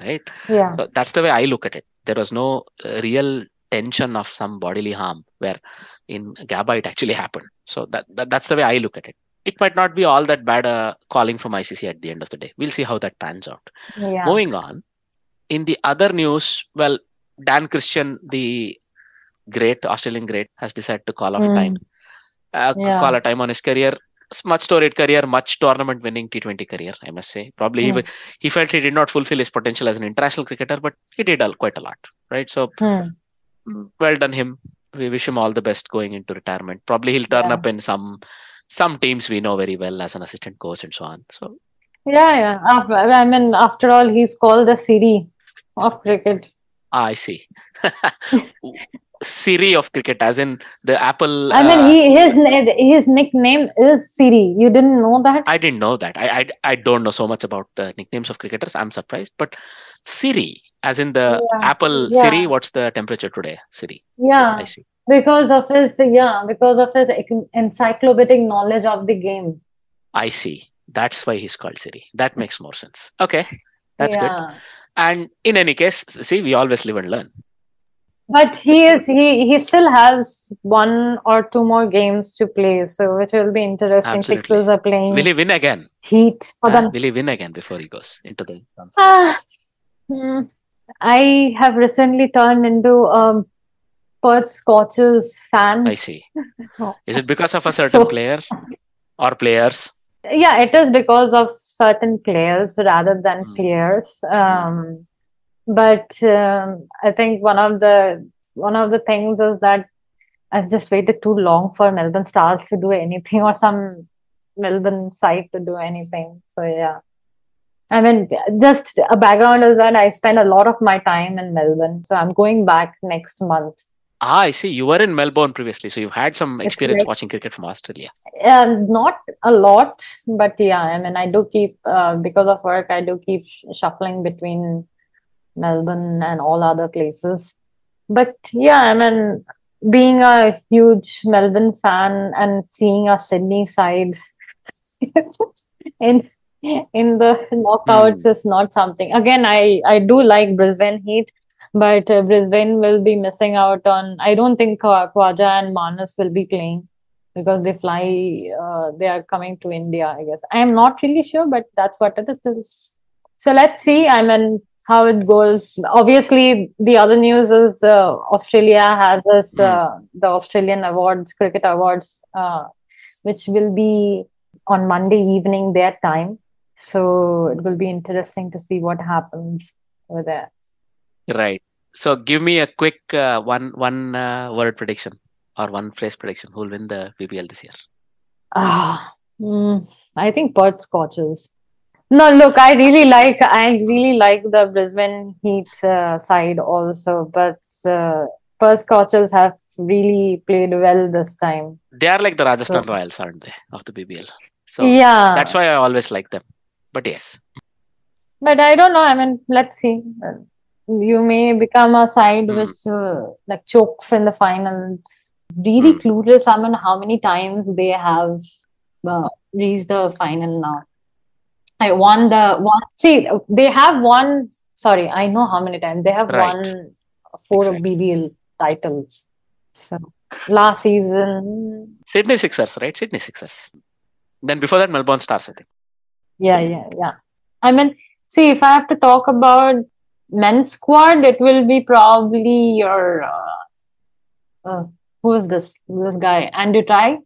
right? Yeah. So that's the way I look at it. There was no uh, real tension of some bodily harm where in Gabba it actually happened. So that, that that's the way I look at it. It might not be all that bad uh, calling from ICC at the end of the day. We'll see how that pans out. Yeah. Moving on, in the other news, well, Dan Christian, the great Australian great, has decided to call off Mm. time. Uh, Yeah. Call a time on his career. Much storied career, much tournament winning T20 career, I must say. Probably he, Mm. wa- he felt he did not fulfill his potential as an international cricketer, but he did quite a lot, right? So Hmm. mm, well done him. We wish him all the best going into retirement. Probably he'll turn Yeah. up in some some teams we know very well as an assistant coach and so on. So Yeah, yeah. After, I mean, after all, he's called the Siri of cricket. ah, I see. Siri of cricket, as in the Apple. I mean, uh, he his na- his nickname is Siri. You didn't know that? I didn't know that. I, I I don't know so much about uh, nicknames of cricketers. I'm surprised. But Siri, as in the Yeah, Apple yeah. Siri, what's the temperature today? Siri. Yeah, I see. because of his yeah, because of his encyclopedic knowledge of the game. I see. That's why he's called Siri. That makes more sense. Okay, that's good. And in any case, see, we always live and learn. But he is he he still has one or two more games to play, so it will be interesting. Absolutely. Sixers are playing Will he win again? Heat for Uh, will he win again before he goes into the hmm. I have recently turned into a Perth Scorchers fan. I see. Is it because of a certain So- player or players? Yeah, it is because of certain players rather than Mm. players. Um, but um, I think one of the one of the things is that I've just waited too long for Melbourne Stars to do anything or some Melbourne side to do anything. So yeah. I mean, just a background is that I spend a lot of my time in Melbourne. So I'm going back next month. Ah, I see. You were in Melbourne previously, so you've had some experience like- watching cricket from Australia. Um, not a lot, but yeah, I mean, I do keep, uh, because of work, I do keep sh- shuffling between Melbourne and all other places. But yeah, I mean, being a huge Melbourne fan and seeing a Sydney side in in the knockouts is not something. Again, I I do like Brisbane Heat, but uh, Brisbane will be missing out on. I don't think Khwa- Khawaja and Marnus will be playing because they fly. Uh, they are coming to India. I guess I am not really sure, but that's what it is. So let's see. I mean, how it goes. Obviously, the other news is uh, Australia has this uh, the Australian Awards, Cricket Awards, uh, which will be on Monday evening their time. So it will be interesting to see what happens over there. Right. So give me a quick uh, one one uh, word prediction or one phrase prediction. Who'll win the BBL this year? Ah, mm, I think Perth Scorchers. No, look, I really like I really like the Brisbane Heat uh, side also, but uh, Perth Scorchers have really played well this time. They are like the Rajasthan So- Royals, aren't they, of the BBL? So yeah, that's why I always like them. But yes, but I don't know. I mean, let's see. You may become a side Hmm. which uh, like chokes in the final. Really Hmm. clueless. I mean, how many times they have uh, reached the final now? I won the one. See, they have won. Sorry, I know how many times they have Right. won four Exactly. BBL titles. So last season, Sydney Sixers, right? Sydney Sixers. Then before that, Melbourne Stars, I think. yeah, yeah, yeah. I mean, see, if I have to talk about men's squad, it will be probably your uh, uh, who is this this guy? Andrew Tye.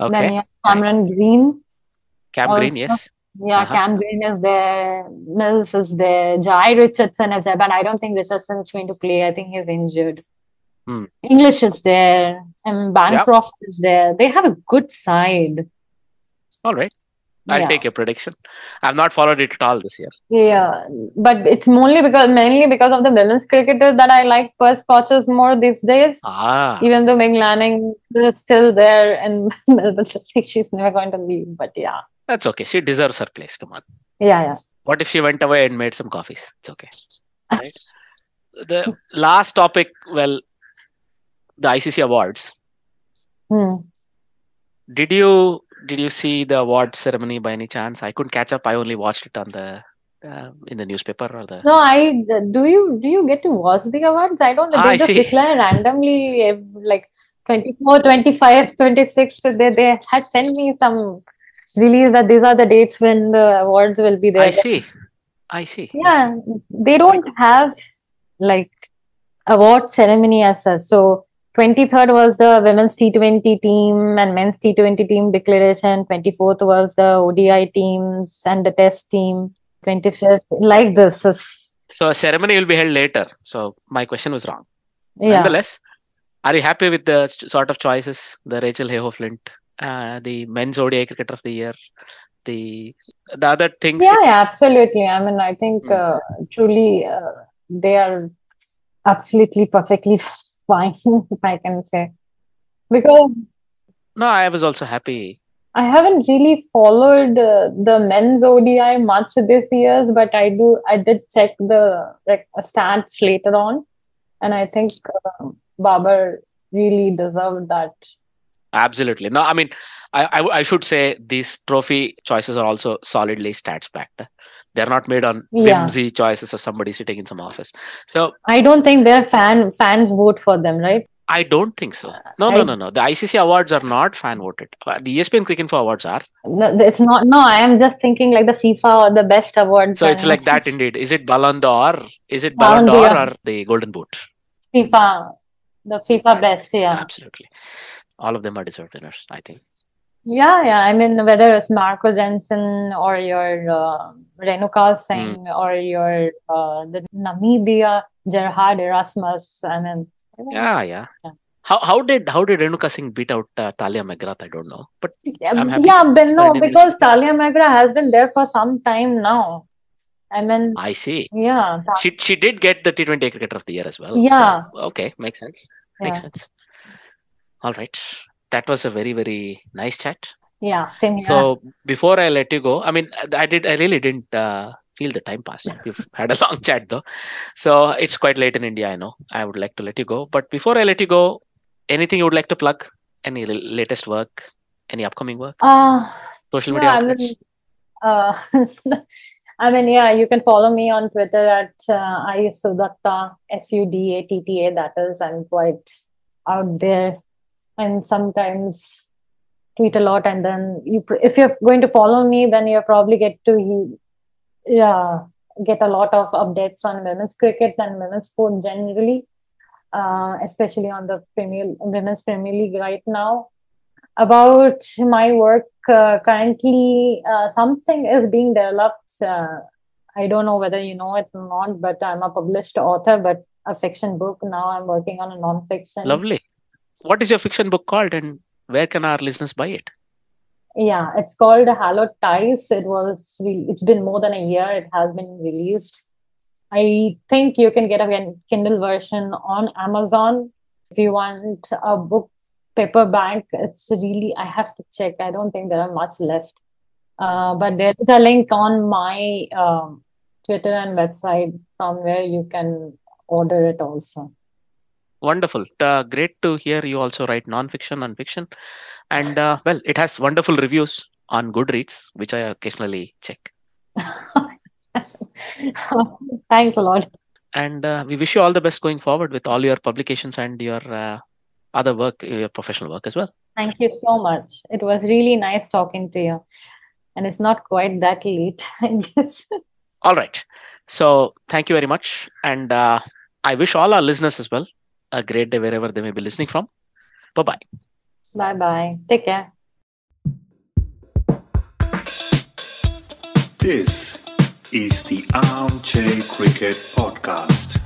Then Okay. you have Cameron Green. Cam Green, yes. Yeah, Uh-huh. Cam Green is there. Mills is there. Jhye Richardson is there, but I don't think Richardson is going to play. I think he's injured. Hmm. Inglis is there, and Bancroft is there. They have a good side. All right. I'll Yeah. take your prediction. I've not followed it at all this year. Yeah, but it's mainly because mainly because of the women's cricketers that I like Perth Scorchers more these days. Ah, Even though Meg Lanning is still there and Melbourne City, she's never going to leave. But yeah, that's okay. She deserves her place. Come on. yeah, yeah. What if she went away and made some coffees? It's okay. Right? the last topic, well, the ICC awards. Hmm. Did you did you see the award ceremony by any chance? I couldn't catch up. I only watched it on the uh, in the newspaper or the. No, I do you do you get to watch the awards? I don't. They I just declare randomly like 24, 25, 26. They they had sent me some release that these are the dates when the awards will be there. I see. I see. I see. Yeah, they don't have like award ceremony as such. So 23rd was the women's T20 team and men's T20 team declaration. 24th was the ODI teams and the test team. 25th, like this is So a ceremony will be held later. So my question was wrong. yeah. Nonetheless, are you happy with the sort of choices? The Rachael Heyhoe Flint, uh, the men's ODI cricketer of the year, the the other things. Yeah, yeah, absolutely. I mean, I think Mm. uh, truly uh, they are absolutely perfectly fine, if I can say. Because No, I was also happy. I haven't really followed uh, the men's ODI much this year, but I do. I did check the like, stats later on, and I think uh, Babar really deserved that. Absolutely. No, I mean, I, I I should say these trophy choices are also solidly stats backed. They're not made on Yeah. whimsy choices of somebody sitting in some office. So I don't think their fan fans vote for them, right? I don't think so. No, no, I- no, no. The ICC awards are not fan voted. Uh, The ESPNcricinfo awards are. No, it's not. No, I am just thinking like the FIFA or the best awards. So it's like that indeed. Is it Ballon d'Or? Is it Ballon d'Or. or the Golden Boot? FIFA, the FIFA best. Yeah. Absolutely. All of them are deserved winners, I think. Yeah, yeah. I mean, whether it's Marco Jansen or your uh, Renuka Singh or your uh, the Namibia Gerhard Erasmus. I mean, Yeah, yeah. Yeah. How how did how did Renuka Singh beat out uh, Talia McGrath? I don't know, but I'm happy yeah, but no, because Talia McGrath has been there for some time now. I mean, I see. yeah, She she did get the T20 Cricketer of the Year as well. Yeah. So, okay, makes sense. Makes yeah, sense. All right. That was a very very nice chat. yeah, same here. So before I let you go, I mean, I did I really didn't uh, feel the time pass. We've had a long chat though, so it's quite late in India. I know. I would like to let you go, but before I let you go, anything you would like to plug? Any l- latest work? Any upcoming work? Uh, Social yeah, media I mean, uh, I mean, yeah, you can follow me on Twitter at uh, Sudatta, S U D A T T A. That is, I'm quite out there and sometimes tweet a lot. And then you, if you're going to follow me, then you probably get to yeah, get a lot of updates on women's cricket and women's sport generally, uh, especially on the Premier Women's Premier League right now about my work uh, currently uh, something is being developed uh, i don't know whether you know it or not but i'm a published author but a fiction book now i'm working on a non-fiction Lovely. What is your fiction book called, and where can our listeners buy it? yeah it's called hallowed ties it was re- it's been more than a year it has been released i think you can get a kindle version on amazon if you want a book paperback, it's really, I have to check. I don't think there are much left. Uh, but there is a link on my um, Twitter and website from where you can order it also. Wonderful. Uh, great to hear you also write non-fiction and fiction. And uh, well, it has wonderful reviews on Goodreads, which I occasionally check. Thanks a lot. And uh, we wish you all the best going forward with all your publications and your uh, other work, your professional work as well. Thank you so much. It was really nice talking to you. And it's not quite that late, I guess. All right. So thank you very much. And uh, I wish all our listeners as well a great day wherever they may be listening from. Bye bye. Bye bye. Take care. This is the Armchair Cricket Podcast.